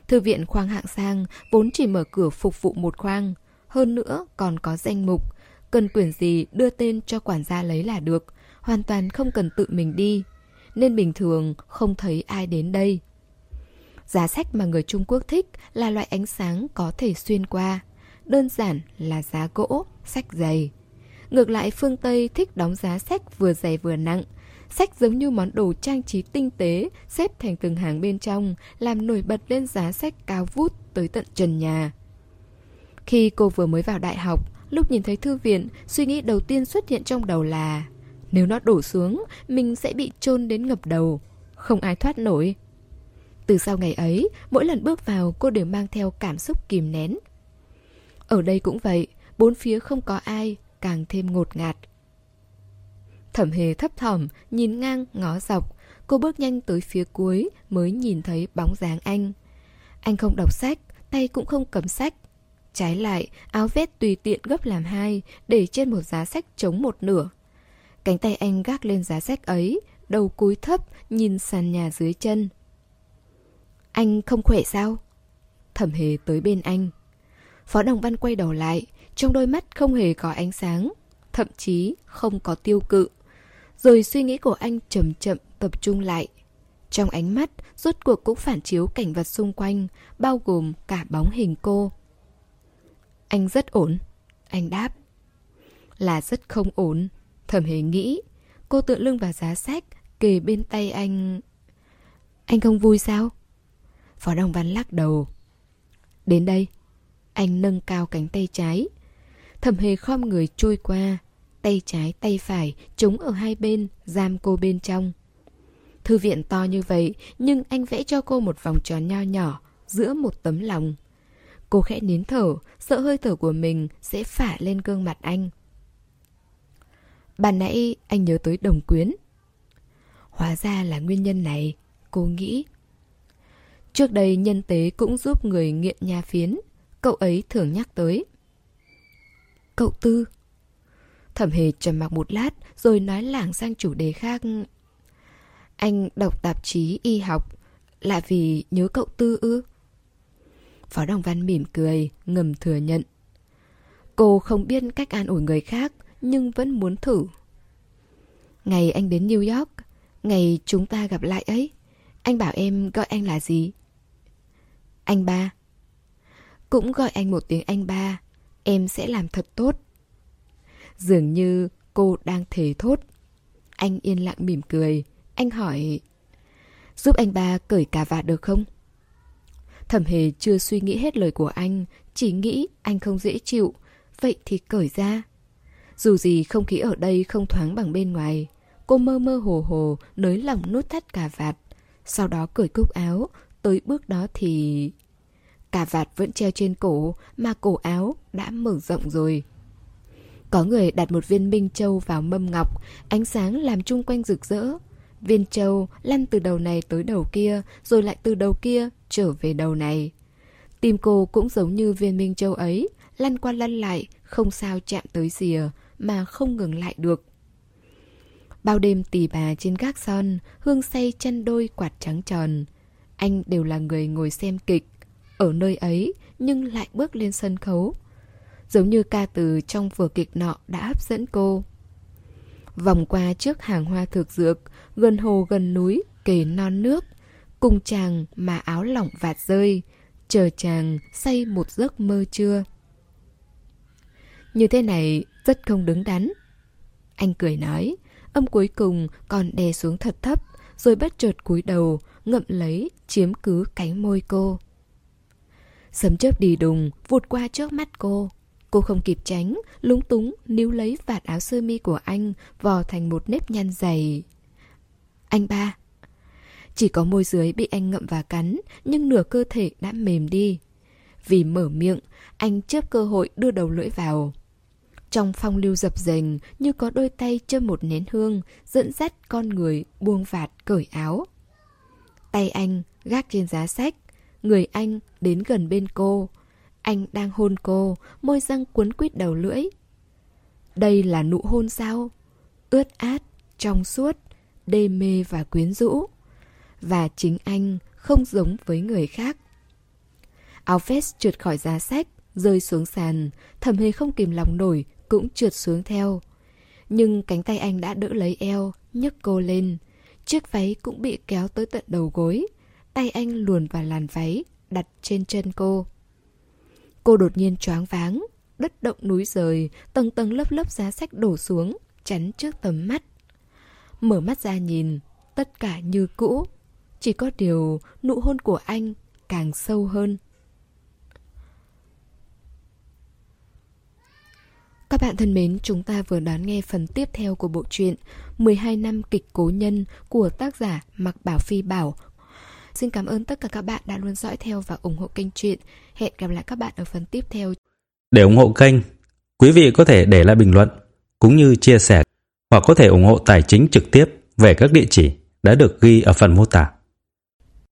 Thư viện khoang hạng sang vốn chỉ mở cửa phục vụ một khoang, hơn nữa còn có danh mục, cần quyển gì đưa tên cho quản gia lấy là được, hoàn toàn không cần tự mình đi nên bình thường không thấy ai đến đây. Giá sách mà người Trung Quốc thích là loại ánh sáng có thể xuyên qua, đơn giản là giá gỗ, sách dày. Ngược lại phương Tây thích đóng giá sách vừa dày vừa nặng, sách giống như món đồ trang trí tinh tế xếp thành từng hàng bên trong, làm nổi bật lên giá sách cao vút tới tận trần nhà. Khi cô vừa mới vào đại học, lúc nhìn thấy thư viện, suy nghĩ đầu tiên xuất hiện trong đầu là nếu nó đổ xuống, mình sẽ bị chôn đến ngập đầu. Không ai thoát nổi. Từ sau ngày ấy, mỗi lần bước vào cô đều mang theo cảm xúc kìm nén. Ở đây cũng vậy, bốn phía không có ai, càng thêm ngột ngạt. Thẩm hề thấp thỏm, nhìn ngang, ngó dọc. Cô bước nhanh tới phía cuối mới nhìn thấy bóng dáng anh. Anh không đọc sách, tay cũng không cầm sách. Trái lại, áo vest tùy tiện gấp làm hai, để trên một giá sách chống một nửa. Cánh tay anh gác lên giá sách ấy, đầu cúi thấp, nhìn sàn nhà dưới chân. Anh không khỏe sao? Thẩm hề tới bên anh. Phó Đồng Văn quay đầu lại, trong đôi mắt không hề có ánh sáng, thậm chí không có tiêu cự. Rồi suy nghĩ của anh chậm chậm tập trung lại. Trong ánh mắt, rốt cuộc cũng phản chiếu cảnh vật xung quanh, bao gồm cả bóng hình cô. Anh rất ổn. Anh đáp. Là rất không ổn. Thẩm hề nghĩ. Cô tựa lưng vào giá sách, kề bên tay anh. Anh không vui sao? Phó Đồng Văn lắc đầu. Đến đây. Anh nâng cao cánh tay trái. Thẩm hề khom người trôi qua. Tay trái, tay phải, chống ở hai bên, giam cô bên trong. Thư viện to như vậy, nhưng anh vẽ cho cô một vòng tròn nho nhỏ, giữa một tấm lòng. Cô khẽ nín thở, sợ hơi thở của mình sẽ phả lên gương mặt anh. Bà nãy anh nhớ tới đồng quyến. Hóa ra là nguyên nhân này, cô nghĩ. Trước đây nhân tế cũng giúp người nghiện nha phiến, cậu ấy thường nhắc tới. Cậu Tư. Thẩm hề trầm mặc một lát rồi nói lảng sang chủ đề khác. Anh đọc tạp chí y học là vì nhớ cậu Tư ư? Phó Đồng Văn mỉm cười, ngầm thừa nhận. Cô không biết cách an ủi người khác, nhưng vẫn muốn thử. Ngày anh đến New York, ngày chúng ta gặp lại ấy, anh bảo em gọi anh là gì? Anh ba. Cũng gọi anh một tiếng anh ba, em sẽ làm thật tốt. Dường như cô đang thề thốt. Anh yên lặng mỉm cười, anh hỏi Giúp anh ba cởi cà vạt được không? Thẩm hề chưa suy nghĩ hết lời của anh Chỉ nghĩ anh không dễ chịu Vậy thì cởi ra dù gì không khí ở đây không thoáng bằng bên ngoài Cô mơ mơ hồ hồ Nới lỏng nút thắt cà vạt. Sau đó cởi cúc áo Tới bước đó thì... Cà vạt vẫn treo trên cổ Mà cổ áo đã mở rộng rồi. Có người đặt một viên minh châu vào mâm ngọc Ánh sáng làm chung quanh rực rỡ. Viên châu lăn từ đầu này tới đầu kia, rồi lại từ đầu kia trở về đầu này. Tim cô cũng giống như viên minh châu ấy, lăn qua lăn lại, không sao chạm tới rìa, mà không ngừng lại được. Bao đêm tỉ bà trên gác son, hương say chân đôi quạt trắng tròn. Anh đều là người ngồi xem kịch, ở nơi ấy nhưng lại bước lên sân khấu. Giống như ca từ trong vở kịch nọ đã hấp dẫn cô. Vòng qua trước hàng hoa thực dược, gần hồ gần núi, kề non nước. Cùng chàng mà áo lỏng vạt rơi, chờ chàng say một giấc mơ trưa. Như thế này rất không đứng đắn. Anh cười nói, âm cuối cùng còn đè xuống thật thấp, rồi bất chợt cúi đầu, ngậm lấy, chiếm cứ cánh môi cô. Sấm chớp đi đùng, vụt qua trước mắt cô. Cô không kịp tránh, lúng túng níu lấy vạt áo sơ mi của anh, vò thành một nếp nhăn dày. Anh ba. Chỉ có môi dưới bị anh ngậm và cắn, nhưng nửa cơ thể đã mềm đi. Vì mở miệng, anh chớp cơ hội đưa đầu lưỡi vào. Trong phong lưu dập dềnh như có đôi tay châm một nén hương, dẫn dắt con người buông vạt cởi áo. Tay anh gác trên giá sách, người anh đến gần bên cô, anh đang hôn cô, môi răng cuốn quýt đầu lưỡi. Đây là nụ hôn sao? Ướt át, trong suốt, đê mê và quyến rũ. Và chính anh không giống với người khác. Áo vest trượt khỏi giá sách, rơi xuống sàn, thẩm hề không kìm lòng nổi, cũng trượt xuống theo. Nhưng cánh tay anh đã đỡ lấy eo, nhấc cô lên. Chiếc váy cũng bị kéo tới tận đầu gối. Tay anh luồn vào làn váy, đặt trên chân cô. Cô đột nhiên choáng váng, đất động núi rời, tầng tầng lớp lớp giá sách đổ xuống, chắn trước tầm mắt. Mở mắt ra nhìn, tất cả như cũ, chỉ có điều nụ hôn của anh càng sâu hơn. Các bạn thân mến, chúng ta vừa đón nghe phần tiếp theo của bộ truyện 12 năm kịch cố nhân của tác giả Mạc Bảo Phi Bảo. Xin cảm ơn tất cả các bạn đã luôn dõi theo và ủng hộ kênh truyện. Hẹn gặp lại các bạn ở phần tiếp theo. Để ủng hộ kênh, quý vị có thể để lại bình luận cũng như chia sẻ hoặc có thể ủng hộ tài chính trực tiếp về các địa chỉ đã được ghi ở phần mô tả.